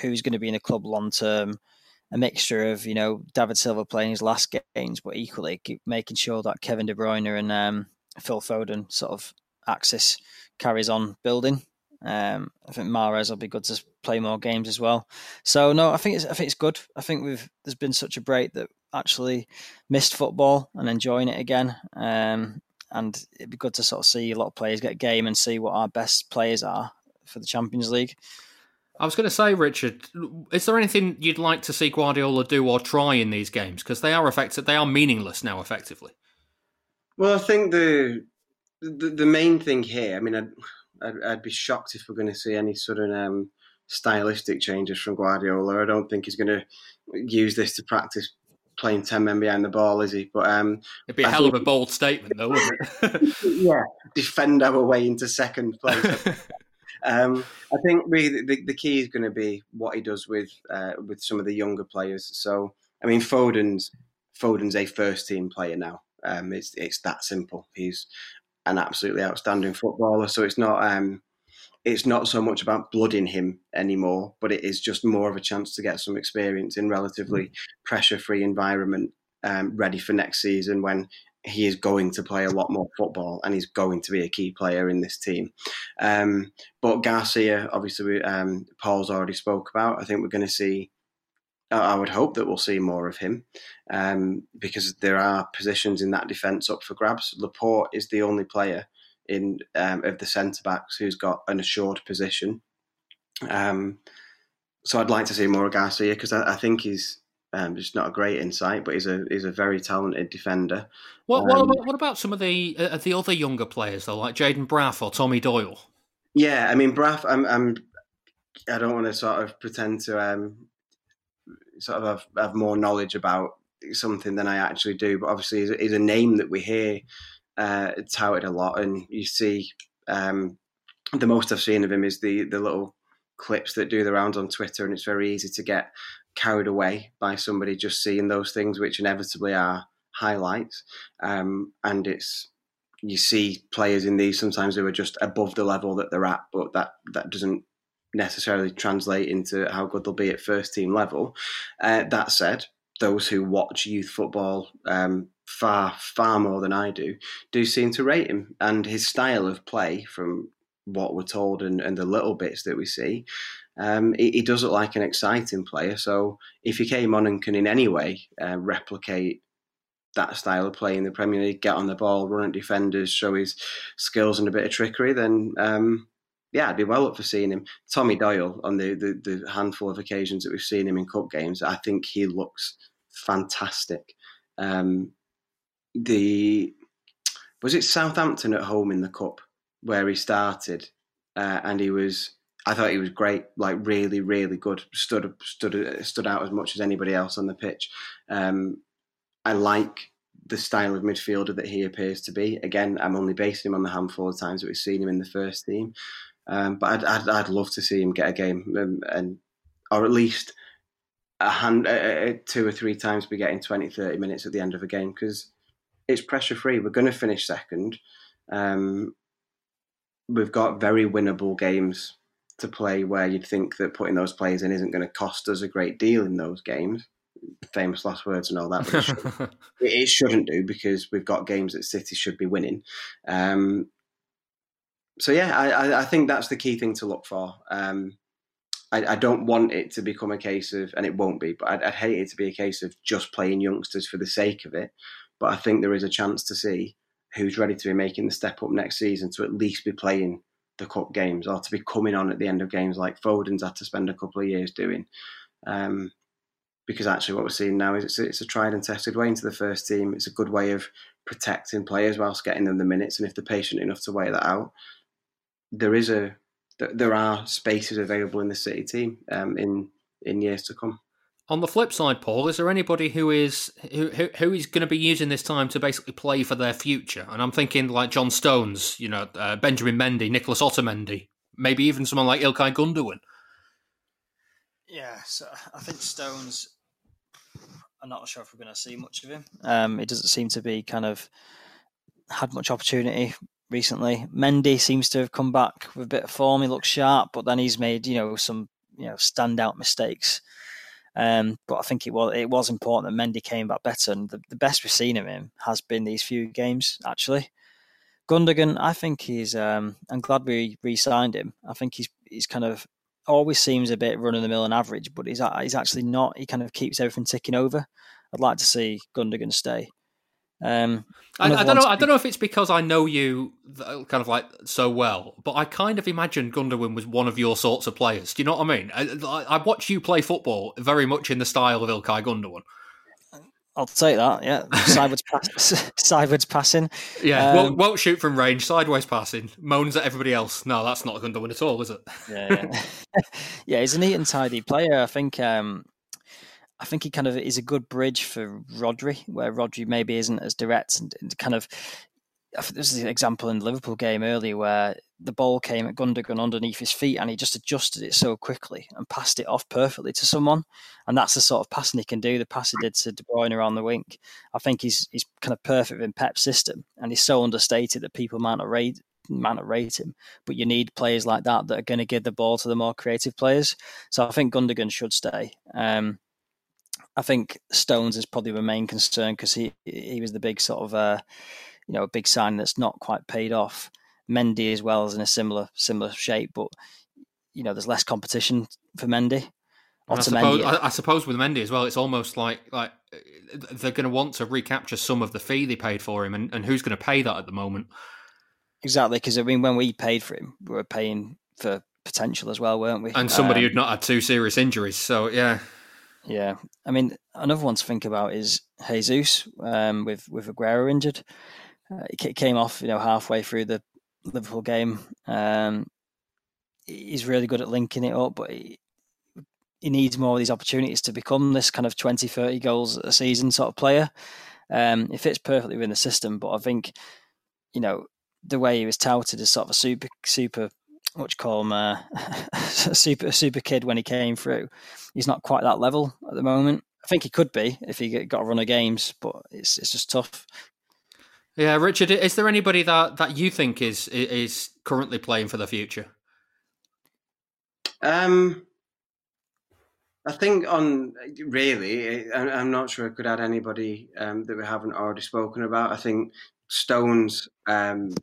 who's going to be in the club long term. A mixture of you know David Silva playing his last games, but equally making sure that Kevin De Bruyne and um, Phil Foden sort of axis carries on building. Um, I think Mahrez will be good to play more games as well. So no, I think it's I think it's good. I think we've there's been such a break that actually missed football and enjoying it again. Um, and it'd be good to sort of see a lot of players get a game and see what our best players are for the Champions League. I was going to say, Richard, is there anything you'd like to see Guardiola do or try in these games? Because they are effective, they are meaningless now, effectively. Well, I think the the, the main thing here, I mean, I, I'd, I'd be shocked if we're going to see any sort of um, stylistic changes from Guardiola. I don't think he's going to use this to practice playing 10 men behind the ball, is he? But um, It'd be a I hell think, of a bold statement, though, wouldn't it? <laughs> yeah, defend our way into second place. <laughs> um, I think really the, the key is going to be what he does with uh, with some of the younger players. So, I mean, Foden's Foden's a first team player now. Um, it's it's that simple. He's an absolutely outstanding footballer. So it's not um, it's not so much about blooding him anymore, but it is just more of a chance to get some experience in relatively mm. pressure free environment, um, ready for next season when he is going to play a lot more football and he's going to be a key player in this team. Um, but Garcia, obviously, um, Paul's already spoke about. I think we're going to see I would hope that we'll see more of him um, because there are positions in that defence up for grabs. Laporte is the only player in um, of the centre backs who's got an assured position. Um, so I'd like to see more of Garcia because I, I, think he's um, just not a great insight, but he's a he's a very talented defender. What what, um, about, what about some of the uh, the other younger players though, like Jayden Braaf or Tommy Doyle? Yeah, I mean Braaf. I'm, I'm I don't want to sort of pretend to um, sort of have, have more knowledge about something than I actually do. But obviously, is, a name that we hear uh, touted a lot, and you see um, the most I've seen of him is the the little clips that do the rounds on Twitter, and it's very easy to get carried away by somebody just seeing those things, which inevitably are highlights. Um, and it's you see players in these sometimes who are just above the level that they're at, but that that doesn't necessarily translate into how good they'll be at first team level. Uh, that said, those who watch youth football um, far far more than I do do seem to rate him and his style of play from what we're told and, and the little bits that we see. Um, he, he, does look like an exciting player. So if he came on and can in any way uh, replicate that style of play in the Premier League, get on the ball, run at defenders, show his skills and a bit of trickery, then um, yeah, I'd be well up for seeing him. Tommy Doyle, on the, the, the, handful of occasions that we've seen him in cup games, I think he looks fantastic. Um, the was it Southampton at home in the cup where he started, uh, and he was. I thought he was great, like really, really good. Stood stood stood out as much as anybody else on the pitch. Um, I like the style of midfielder that he appears to be. Again, I'm only basing him on the handful of times that we've seen him in the first team. Um, but I'd, I'd, I'd, love to see him get a game, um, and or at least a hand, a, two or three times be getting 20, 30 minutes at the end of a game because it's pressure free. We're going to finish second. Um, we've got very winnable games to play where you'd think that putting those players in isn't going to cost us a great deal in those games. Famous last words and all that, but it, <laughs> shouldn't, it shouldn't do because we've got games that City should be winning. Um, so yeah, I, I, think that's the key thing to look for. Um, I, I, don't want it to become a case of, and it won't be, but I'd, I'd, hate it to be a case of just playing youngsters for the sake of it. But I think there is a chance to see who's ready to be making the step up next season to at least be playing the cup games or to be coming on at the end of games like Foden's had to spend a couple of years doing. Um, because actually, what we're seeing now is it's it's a tried and tested way into the first team. It's a good way of protecting players whilst getting them the minutes. And if they're patient enough to wait that out, there is a there are spaces available in the City team um, in in years to come. On the flip side, Paul, is there anybody who is who, who, who is going to be using this time to basically play for their future? And I'm thinking like John Stones, you know, uh, Benjamin Mendy, Nicholas Otamendi, maybe even someone like Ilkay Gundogan. Yeah, so I think Stones. I'm not sure if we're going to see much of him. Um, it doesn't seem to be kind of had much opportunity recently. Mendy seems to have come back with a bit of form. He looks sharp, but then he's made you know some you know standout mistakes. Um, but I think it was it was important that Mendy came back better, and the, the best we've seen of him has been these few games actually. Gundogan, I think he's. Um, I'm glad we re-signed him. I think he's he's kind of always seems a bit run of the mill and average, but he's he's actually not. He kind of keeps everything ticking over. I'd like to see Gundogan stay. Um, I, I, don't know. I don't know if it's because I know you kind of like so well, but I kind of imagined Gundogan was one of your sorts of players. Do you know what I mean? I, I watch you play football very much in the style of Ilkay Gundogan. I'll take that. Yeah, sideways <laughs> pass, <laughs> sideways passing. Yeah, um, won't, won't, shoot from range. Sideways passing. Moans at everybody else. No, that's not Gundogan at all, is it? Yeah, yeah. <laughs> yeah he's a neat and tidy player. I think. Um, I think he kind of is a good bridge for Rodri, where Rodri maybe isn't as direct and, and kind of. There's an example in the Liverpool game earlier where the ball came at Gundogan underneath his feet and he just adjusted it so quickly and passed it off perfectly to someone. And that's the sort of passing he can do. The pass he did to De Bruyne around the wing. I think he's he's kind of perfect in Pep's system and he's so understated that people might not rate might not rate him. But you need players like that that are going to give the ball to the more creative players. So I think Gundogan should stay. Um, I think Stones is probably the main concern because he he was the big sort of uh, you know a big sign that's not quite paid off. Mendy as well is in a similar similar shape, but you know there's less competition for Mendy. I suppose, I, I suppose, with Mendy as well, it's almost like like they're going to want to recapture some of the fee they paid for him, and, and who's going to pay that at the moment? Exactly, because I mean, when we paid for him, we were paying for potential as well, weren't we? And somebody um, who'd not had two serious injuries, so yeah. Yeah, I mean, another one to think about is Jesus um, with with Aguero injured. Uh, he came off, you know, halfway through the Liverpool game. Um, he's really good at linking it up, but he, he needs more of these opportunities to become this kind of 20, 30 goals a season sort of player. Um, it fits perfectly within the system, but I think, you know, the way he was touted as sort of a super, super what you call him, uh, super super kid when he came through. He's not quite that level at the moment. I think he could be if he got a run of games, but it's it's just tough. Yeah, Richard, is there anybody that, that you think is is currently playing for the future? Um, I think on really, I'm not sure I could add anybody um, that we haven't already spoken about. I think Stones um,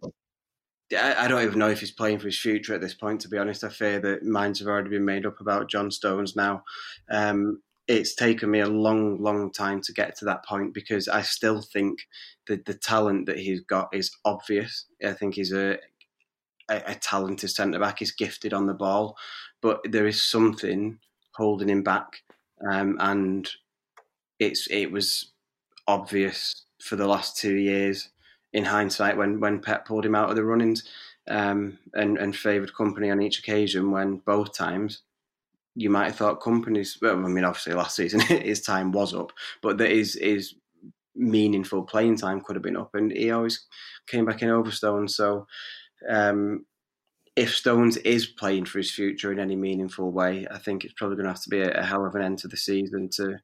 I, don't even know if he's playing for his future at this point. To be honest, I fear that minds have already been made up about John Stones now. Um, it's taken me a long, long time to get to that point because I still think that the talent that he's got is obvious. I think he's a a, a talented centre back. He's gifted on the ball, but there is something holding him back, um, and it's it was obvious for the last two years in hindsight when when Pep pulled him out of the runnings um, and and favoured Kompany on each occasion when both times you might have thought Kompany's well I mean obviously last season <laughs> his time was up but that his his meaningful playing time could have been up and he always came back in over Stones so um, if Stones is playing for his future in any meaningful way, I think it's probably going to have to be a, a hell of an end to the season to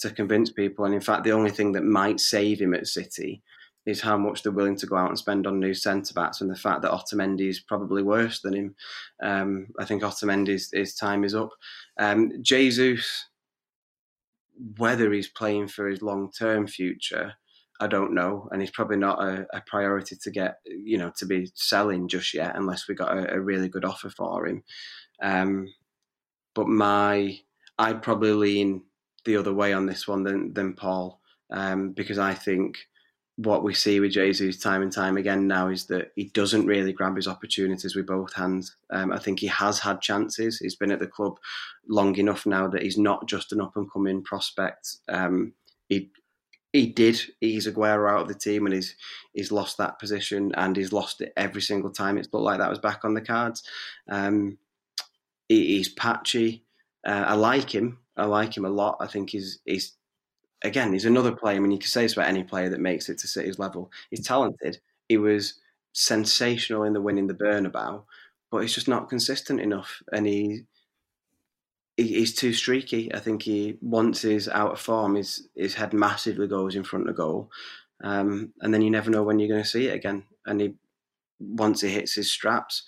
to convince people. And in fact, the only thing that might save him at City is how much they're willing to go out and spend on new centre backs, and the fact that Otamendi is probably worse than him. Um, I think Otamendi's his time is up. Um, Jesus, whether he's playing for his long term future, I don't know, and he's probably not a, a, priority to get, you know, to be selling just yet, unless we got a, a really good offer for him. Um, but my, I'd probably lean the other way on this one than than Paul, um, because I think what we see with Jesus time and time again now is that he doesn't really grab his opportunities with both hands. Um, I think he has had chances. He's been at the club long enough now that he's not just an up and coming prospect. Um, he he did ease Aguero out of the team and he's he's lost that position and he's lost it every single time it's looked like that was back on the cards. Um, he, he's patchy. Uh, I like him. I like him a lot. I think he's he's again, he's another player. I mean, you could say this about any player that makes it to City's level. He's talented. He was sensational in the win in the Bernabeu, but he's just not consistent enough, and he, he he's too streaky. I think he once he's out of form, his his head massively goes in front of goal, um, and then you never know when you're going to see it again. And he once he hits his straps,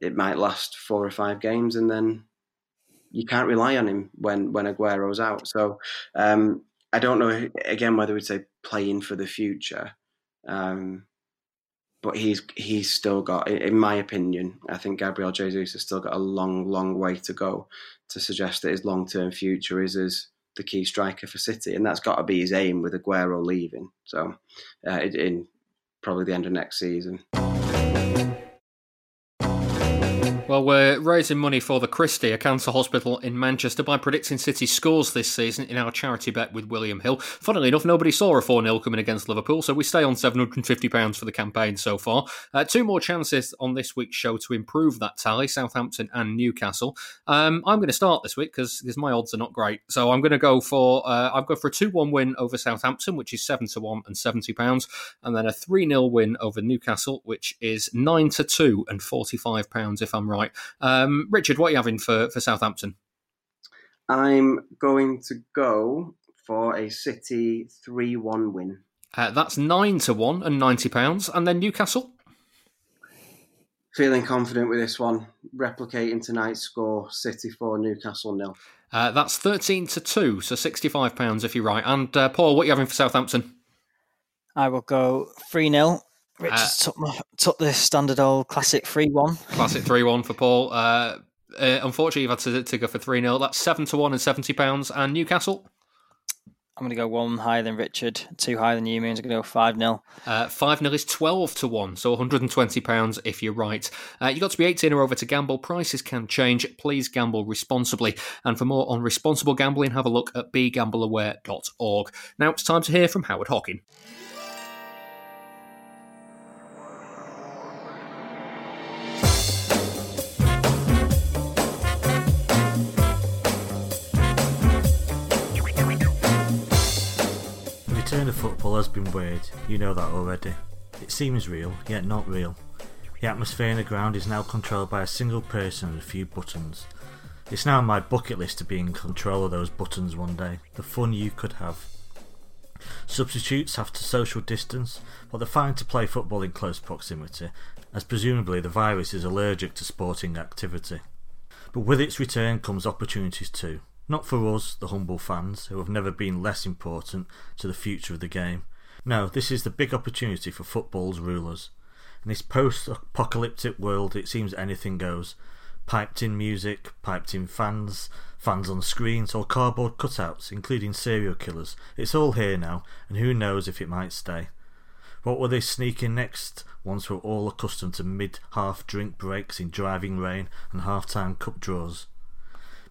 it might last four or five games, and then you can't rely on him when when Aguero's out. So um, I don't know again whether we'd say playing for the future, um, but he's he's still got, in my opinion, I think Gabriel Jesus has still got a long, long way to go to suggest that his long term future is as the key striker for City, and that's got to be his aim with Aguero leaving. So, uh, in probably the end of next season. Well, we're raising money for the Christie, a cancer hospital in Manchester, by predicting City scores this season in our charity bet with William Hill. Funnily enough, nobody saw a 4 0 coming against Liverpool, so we stay on £750 for the campaign so far. Uh, two more chances on this week's show to improve that tally Southampton and Newcastle. Um, I'm going to start this week because my odds are not great. So I'm going to go for uh, I've got for a 2 1 win over Southampton, which is 7 to 1 and £70, and then a 3 0 win over Newcastle, which is 9 to 2 and £45 if I'm right right. Um, Richard, what are you having for, for Southampton? I'm going to go for a City 3 1 win. Uh, that's 9 to 1 and £90. And then Newcastle? Feeling confident with this one. Replicating tonight's score City 4, Newcastle nil. Uh, that's 13 to 2, so £65 if you're right. And uh, Paul, what are you having for Southampton? I will go 3 0 Richard uh, took, my, took the standard old classic 3 1. Classic 3 1 for Paul. Uh, uh, unfortunately, you've had to, to go for 3 0. That's 7 to 1 and £70. And Newcastle? I'm going to go one higher than Richard, two higher than you. Means I'm going to go 5 0. Uh, 5 0 is 12 to 1, so £120 if you're right. Uh, you've got to be 18 or over to gamble. Prices can change. Please gamble responsibly. And for more on responsible gambling, have a look at begambleaware.org. Now it's time to hear from Howard Hockin. Return of football has been weird, you know that already. It seems real, yet not real. The atmosphere in the ground is now controlled by a single person and a few buttons. It's now on my bucket list to be in control of those buttons one day. The fun you could have. Substitutes have to social distance, but they're fine to play football in close proximity, as presumably the virus is allergic to sporting activity. But with its return comes opportunities too. Not for us, the humble fans, who have never been less important to the future of the game. No, this is the big opportunity for football's rulers. In this post apocalyptic world, it seems anything goes. Piped in music, piped in fans, fans on screens, or cardboard cutouts, including serial killers. It's all here now, and who knows if it might stay. What will they sneak in next once we're all accustomed to mid half drink breaks in driving rain and half time cup draws?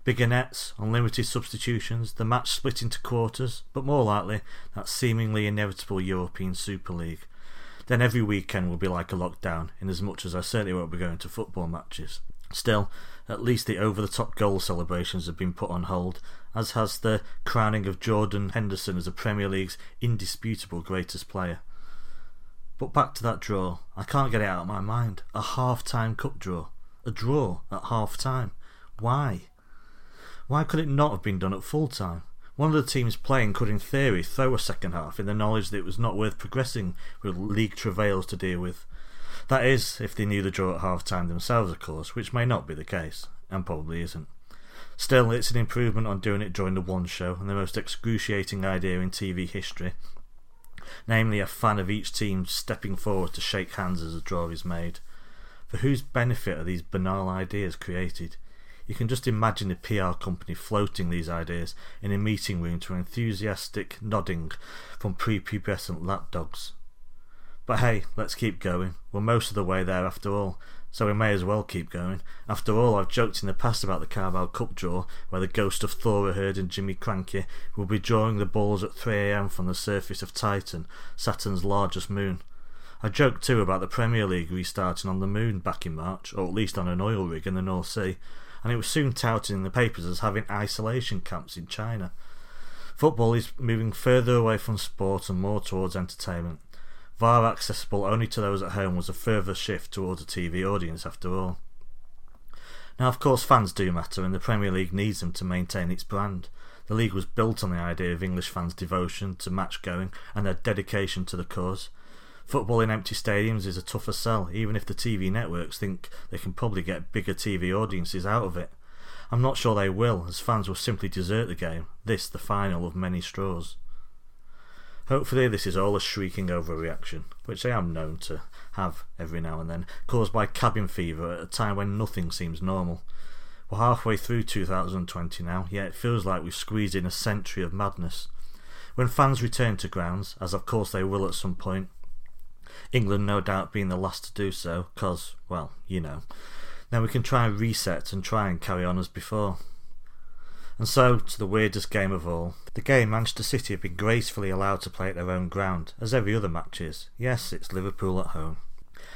Bigger nets, unlimited substitutions, the match split into quarters, but more likely that seemingly inevitable European Super League. Then every weekend will be like a lockdown, in as much as I certainly won't be going to football matches. Still, at least the over the top goal celebrations have been put on hold, as has the crowning of Jordan Henderson as the Premier League's indisputable greatest player. But back to that draw. I can't get it out of my mind. A half time cup draw. A draw at half time. Why? Why could it not have been done at full time? One of the teams playing could, in theory, throw a second half in the knowledge that it was not worth progressing with league travails to deal with. That is, if they knew the draw at half time themselves, of course, which may not be the case, and probably isn't. Still, it's an improvement on doing it during the one show, and the most excruciating idea in TV history. Namely, a fan of each team stepping forward to shake hands as a draw is made. For whose benefit are these banal ideas created? You can just imagine the PR company floating these ideas in a meeting room to enthusiastic nodding from prepubescent lapdogs. But hey, let's keep going. We're most of the way there after all, so we may as well keep going. After all, I've joked in the past about the Carabao Cup draw, where the ghost of Thora Hird and Jimmy Krankie will be drawing the balls at 3am from the surface of Titan, Saturn's largest moon. I joked too about the Premier League restarting on the moon back in March, or at least on an oil rig in the North Sea, and it was soon touted in the papers as having isolation camps in China. Football is moving further away from sport and more towards entertainment. VAR accessible only to those at home was a further shift towards a TV audience after all. Now, of course, fans do matter, and the Premier League needs them to maintain its brand. The league was built on the idea of English fans' devotion to match going and their dedication to the cause. Football in empty stadiums is a tougher sell, even if the TV networks think they can probably get bigger TV audiences out of it. I'm not sure they will, as fans will simply desert the game, this the final of many straws. Hopefully, this is all a shrieking overreaction, which I am known to have every now and then, caused by cabin fever at a time when nothing seems normal. We're halfway through 2020 now, yet it feels like we've squeezed in a century of madness. When fans return to grounds, as of course they will at some point, England no doubt being the last to do so, because, well, you know, then we can try and reset and try and carry on as before. And so, to the weirdest game of all, the game Manchester City have been gracefully allowed to play at their own ground, as every other match is. Yes, it's Liverpool at home.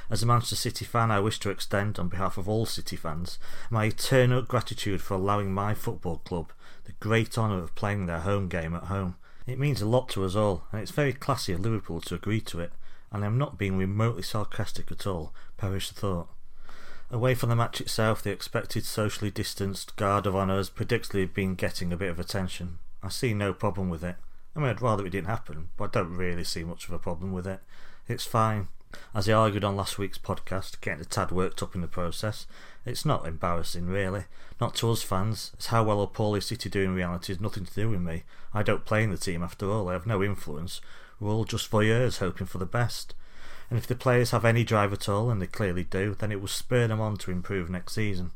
As a Manchester City fan, I wish to extend, on behalf of all City fans, my eternal gratitude for allowing my football club the great honour of playing their home game at home. It means a lot to us all, and it's very classy of Liverpool to agree to it, and I'm not being remotely sarcastic at all, perish the thought. Away from the match itself, the expected socially distanced guard of honour has predictably been getting a bit of attention. I see no problem with it. I mean, I'd rather it didn't happen, but I don't really see much of a problem with it. It's fine. As I argued on last week's podcast, getting a tad worked up in the process, it's not embarrassing, really. Not to us fans, as how well or poorly City do in reality has nothing to do with me. I don't play in the team after all, I have no influence. We're all just voyeurs hoping for the best and if the players have any drive at all, and they clearly do, then it will spur them on to improve next season.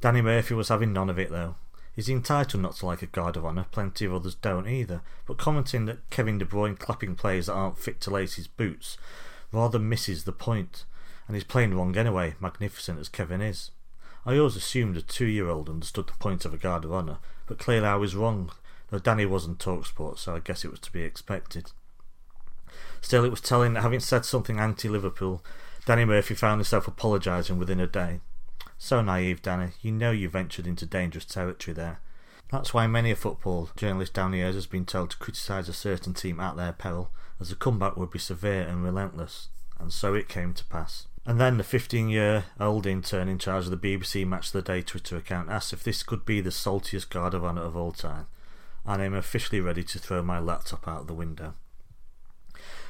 Danny Murphy was having none of it though. He's entitled not to like a guard of honour, plenty of others don't either, but commenting that Kevin De Bruyne clapping players that aren't fit to lace his boots rather misses the point, and he's playing wrong anyway, magnificent as Kevin is. I always assumed a two year old understood the point of a guard of honour, but clearly I was wrong, though Danny wasn't Talksport, so I guess it was to be expected. Still, it was telling that having said something anti Liverpool, Danny Murphy found himself apologising within a day. So naive, Danny. You know you ventured into dangerous territory there. That's why many a football journalist down the years has been told to criticise a certain team at their peril, as the comeback would be severe and relentless. And so it came to pass. And then the 15 year old intern in charge of the BBC Match of the Day Twitter account asked if this could be the saltiest guard of honour of all time. And I'm officially ready to throw my laptop out the window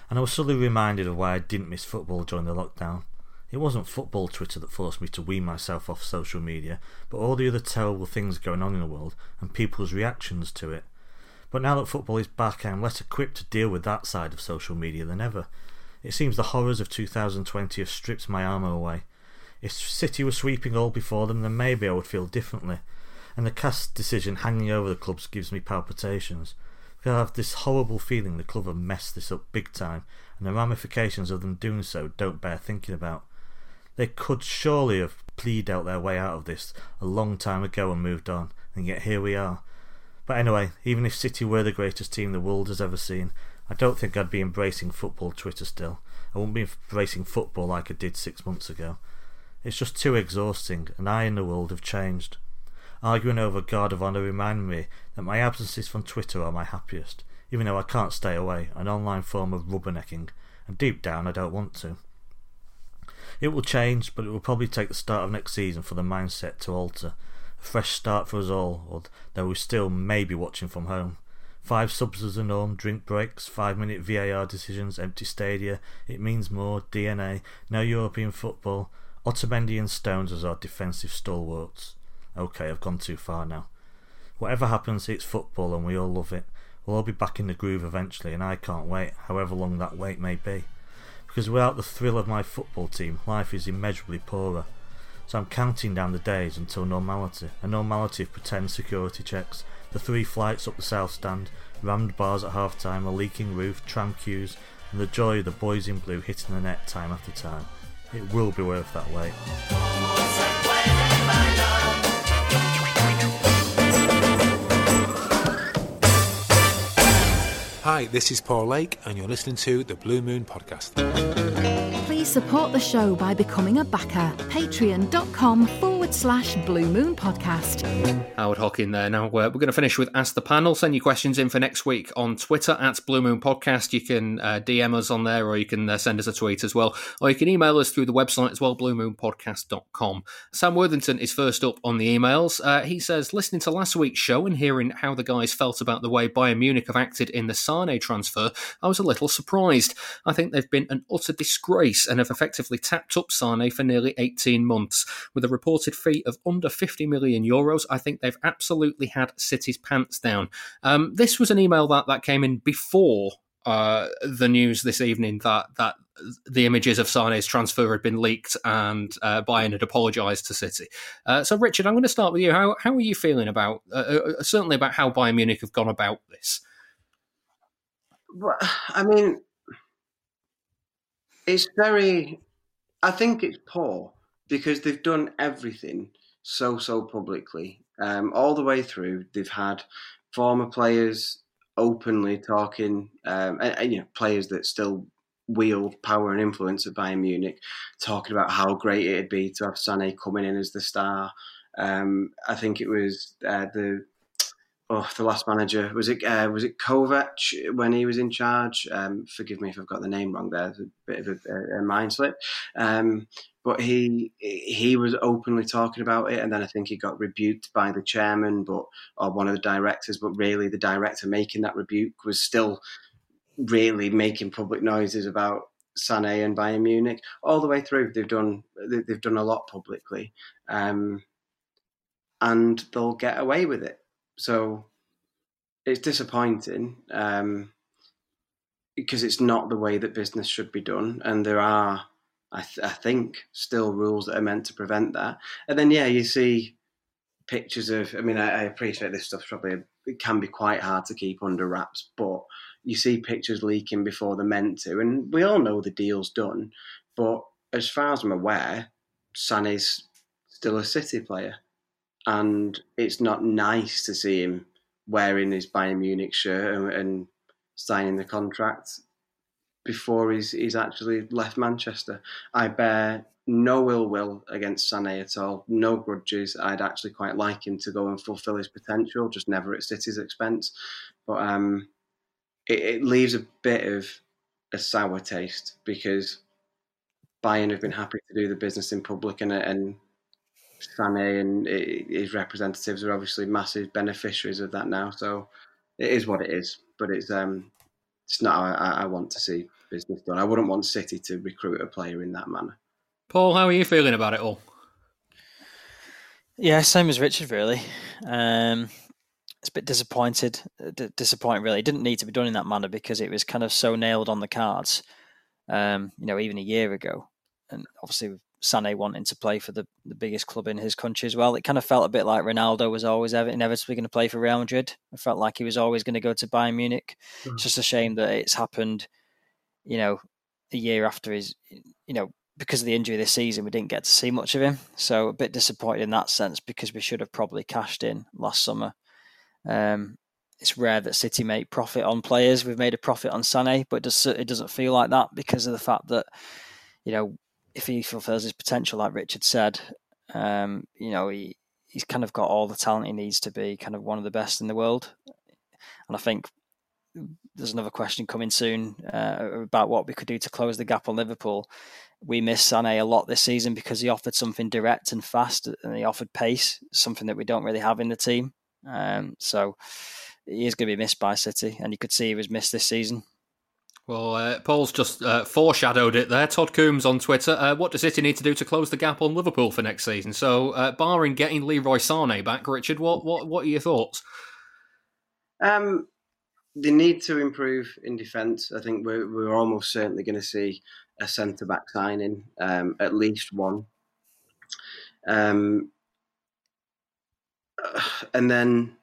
and I was suddenly reminded of why I didn't miss football during the lockdown. It wasn't football Twitter that forced me to wean myself off social media, but all the other terrible things going on in the world and people's reactions to it. But now that football is back, I am less equipped to deal with that side of social media than ever. It seems the horrors of 2020 have stripped my armour away. If City were sweeping all before them, then maybe I would feel differently. And the CAS decision hanging over the clubs gives me palpitations. I have this horrible feeling the club have messed this up big time, and the ramifications of them doing so don't bear thinking about. They could surely have pleaded out their way out of this a long time ago and moved on, and yet here we are. But anyway, even if City were the greatest team the world has ever seen, I don't think I'd be embracing football Twitter still. I wouldn't be embracing football like I did six months ago. It's just too exhausting, and I and the world have changed. Arguing over Guard of Honour reminded me that my absences from Twitter are my happiest, even though I can't stay away, an online form of rubbernecking, and deep down I don't want to. It will change, but it will probably take the start of next season for the mindset to alter. A fresh start for us all, though we still may be watching from home. Five subs as a norm, drink breaks, five minute VAR decisions, empty stadia. It means more, DNA, no European football. Otamendi and Stones as our defensive stalwarts. Okay, I've gone too far now. Whatever happens, it's football and we all love it. We'll all be back in the groove eventually, and I can't wait, however long that wait may be. Because without the thrill of my football team, life is immeasurably poorer. So I'm counting down the days until normality, a normality of pretend security checks, the three flights up the south stand, rammed bars at half time, a leaking roof, tram queues, and the joy of the boys in blue hitting the net time after time. It will be worth that wait. Hi, this is Paul Lake, and you're listening to the Blue Moon Podcast. Please support the show by becoming a backer. Patreon.com forward slash Blue Moon Podcast. Howard Hockin there. Now, uh, we're going to finish with Ask the Panel. Send your questions in for next week on Twitter at Blue Moon Podcast. You can uh, DM us on there or you can uh, send us a tweet as well. Or you can email us through the website as well, bluemoonpodcast.com. Sam Worthington is first up on the emails. Uh, he says, listening to last week's show and hearing how the guys felt about the way Bayern Munich have acted in the Sané transfer, I was a little surprised. I think they've been an utter disgrace and have effectively tapped up Sané for nearly 18 months. With a reported fee of under 50 million euros, I think they've absolutely had City's pants down. Um, this was an email that, that came in before uh, the news this evening that that the images of Sané's transfer had been leaked and uh, Bayern had apologised to City. Uh, so, Richard, I'm going to start with you. How how are you feeling about uh, uh certainly about how Bayern Munich have gone about this? Well, I mean, it's very. I think it's poor because they've done everything so so publicly um, all the way through. They've had former players openly talking, um, and, and, you know, players that still wield power and influence at Bayern Munich, talking about how great it'd be to have Sané coming in as the star. Um, I think it was uh, the oh, the last manager was it uh, was it Kovac when he was in charge? Um, forgive me if I've got the name wrong. There, a bit of a, a mind slip. Um, but he he was openly talking about it, and then I think he got rebuked by the chairman, but or one of the directors. But really, the director making that rebuke was still really making public noises about Sané and Bayern Munich all the way through. They've done they've done a lot publicly, um, and they'll get away with it. So it's disappointing um, because it's not the way that business should be done, and there are, I, th- I, think, still rules that are meant to prevent that. And then, yeah, you see pictures of. I mean, I, I appreciate this stuff. Probably it can be quite hard to keep under wraps, but you see pictures leaking before they're meant to, and we all know the deal's done. But as far as I'm aware, Sané's still a City player and it's not nice to see him wearing his Bayern Munich shirt and, and signing the contract before he's he's actually left Manchester. I bear no ill will against Sané at all, no grudges. I'd actually quite like him to go and fulfil his potential, just never at City's expense. But um, it, it leaves a bit of a sour taste because Bayern have been happy to do the business in public and and Sané and his representatives are obviously massive beneficiaries of that now. So it is what it is, but it's um, it's not how I, I want to see business done. I wouldn't want City to recruit a player in that manner. Paul, how are you feeling about it all? Yeah, same as Richard. Really, um, it's a bit disappointed. D- disappointed, really. It didn't need to be done in that manner because it was kind of so nailed on the cards. Um, you know, even a year ago, and obviously Sané wanting to play for the, the biggest club in his country as well. It kind of felt a bit like Ronaldo was always inevitably going to play for Real Madrid. I felt like he was always going to go to Bayern Munich. Mm. It's just a shame that it's happened, you know, a year after his, you know, because of the injury this season, we didn't get to see much of him. So a bit disappointed in that sense because we should have probably cashed in last summer. Um, it's rare that City make profit on players. We've made a profit on Sané, but it, does, it doesn't feel like that because of the fact that, you know, if he fulfills his potential, like Richard said, um, you know, he he's kind of got all the talent he needs to be kind of one of the best in the world. And I think there's another question coming soon uh, about what we could do to close the gap on Liverpool. We missed Sané a lot this season because he offered something direct and fast, and he offered pace, something that we don't really have in the team. Um, so he is going to be missed by City, and you could see he was missed this season. Well, uh, Paul's just uh, foreshadowed it there. Todd Coombs on Twitter. Uh, what does City need to do to close the gap on Liverpool for next season? So, uh, barring getting Leroy Sané back, Richard, what what what are your thoughts? Um, they need to improve in defence. I think we're we're almost certainly going to see a centre back signing, um, at least one. Um, <sighs> and then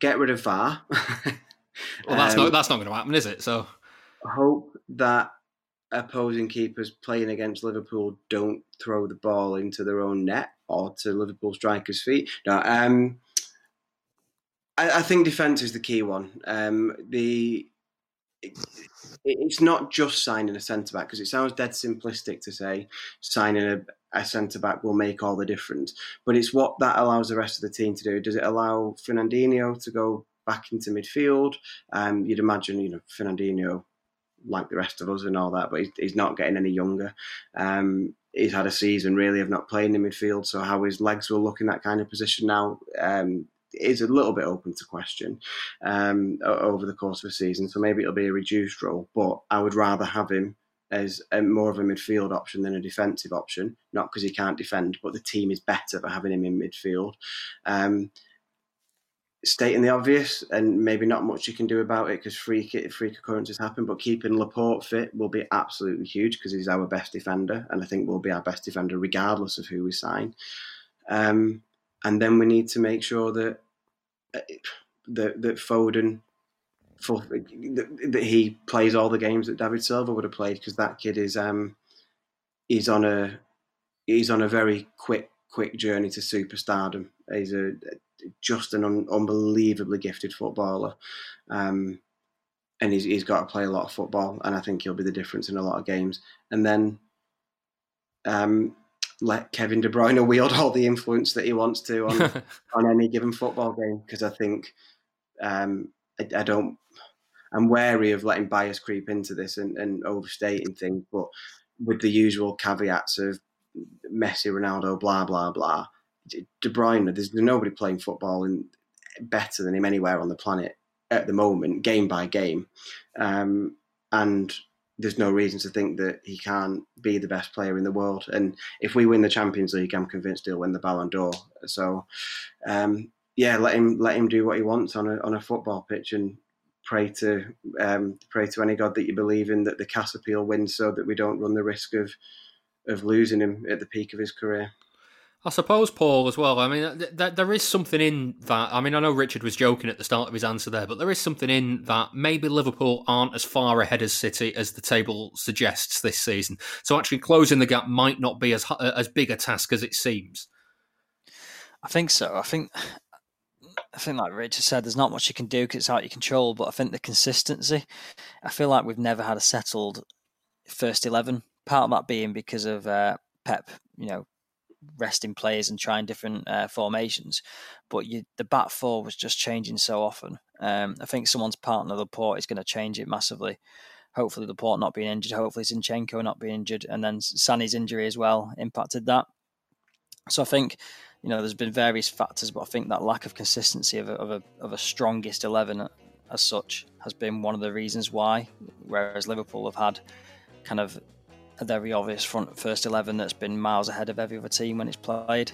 get rid of VAR. <laughs> Well, that's um, not that's not going to happen, is it? So I hope that opposing keepers playing against Liverpool don't throw the ball into their own net or to Liverpool strikers' feet. No, um, I, I, think defence is the key one. Um, the it, it's not just signing a centre back because it sounds dead simplistic to say signing a, a centre back will make all the difference. But it's what that allows the rest of the team to do. Does it allow Fernandinho to go back into midfield. Um, you'd imagine, you know, Fernandinho, like the rest of us and all that, but he's, he's not getting any younger. Um, he's had a season really of not playing in midfield, so how his legs will look in that kind of position now um, is a little bit open to question um, over the course of a season. So maybe it'll be a reduced role, but I would rather have him as a, more of a midfield option than a defensive option. Not because he can't defend, but the team is better for having him in midfield. Um, stating the obvious, and maybe not much you can do about it because freak freak occurrences happen. But keeping Laporte fit will be absolutely huge because he's our best defender, and I think will be our best defender regardless of who we sign. Um, and then we need to make sure that uh, that, that Foden. For, that he plays all the games that David Silva would have played because that kid is um he's on a he's on a very quick quick journey to superstardom. He's a just an un- unbelievably gifted footballer. Um, and he's, he's got to play a lot of football, and I think he'll be the difference in a lot of games. And then um, let Kevin De Bruyne wield all the influence that he wants to on <laughs> on any given football game, because I think um, I, I, don't. I'm wary of letting bias creep into this and, and overstating things, but with the usual caveats of Messi, Ronaldo, blah blah blah. De Bruyne, there's nobody playing football in, better than him anywhere on the planet at the moment, game by game. Um, and there's no reason to think that he can't be the best player in the world. And if we win the Champions League, I'm convinced he'll win the Ballon d'Or. So, um, yeah, let him let him do what he wants on a on a football pitch and pray to um, pray to any god that you believe in that the CAS appeal wins, so that we don't run the risk of of losing him at the peak of his career. I suppose, Paul, as well. I mean, th- th- there is something in that. I mean, I know Richard was joking at the start of his answer there, but there is something in that maybe Liverpool aren't as far ahead as City as the table suggests this season. So actually closing the gap might not be as as big a task as it seems. I think so. I think, I think, like Richard said, there's not much you can do because it's out of your control. But I think the consistency. I feel like we've never had a settled first eleven. Part of that being because of uh, Pep, you know, resting players and trying different uh, formations. But you, the back four was just changing so often. Um, I think someone's partner, Laporte, is going to change it massively. Hopefully, Laporte not being injured. Hopefully, Zinchenko not being injured, and then Sané's injury as well impacted that. So I think you know there's been various factors, but I think that lack of consistency of a, of a, of a strongest eleven as such has been one of the reasons why. Whereas Liverpool have had kind of a very obvious front first eleven that's been miles ahead of every other team when it's played.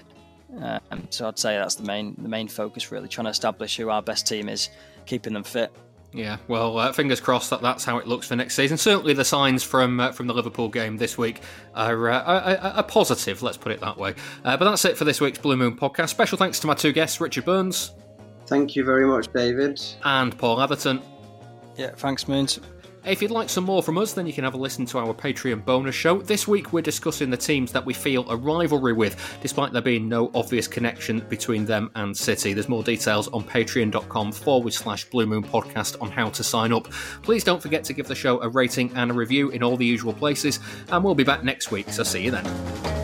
Um, so I'd say that's the main the main focus really, trying to establish who our best team is, keeping them fit. Yeah, well, uh, fingers crossed that that's how it looks for next season. Certainly, the signs from uh, from the Liverpool game this week are, uh, are, are positive. Let's put it that way. Uh, but that's it for this week's Blue Moon podcast. Special thanks to my two guests, Richard Burns. Thank you very much, David. And Paul Atherton. Yeah, thanks, Moons. If you'd like some more from us, then you can have a listen to our Patreon bonus show. This week we're discussing the teams that we feel a rivalry with, despite there being no obvious connection between them and City. There's more details on patreon.com forward slash Blue Moon Podcast on how to sign up. Please don't forget to give the show a rating and a review in all the usual places, and we'll be back next week, so see you then.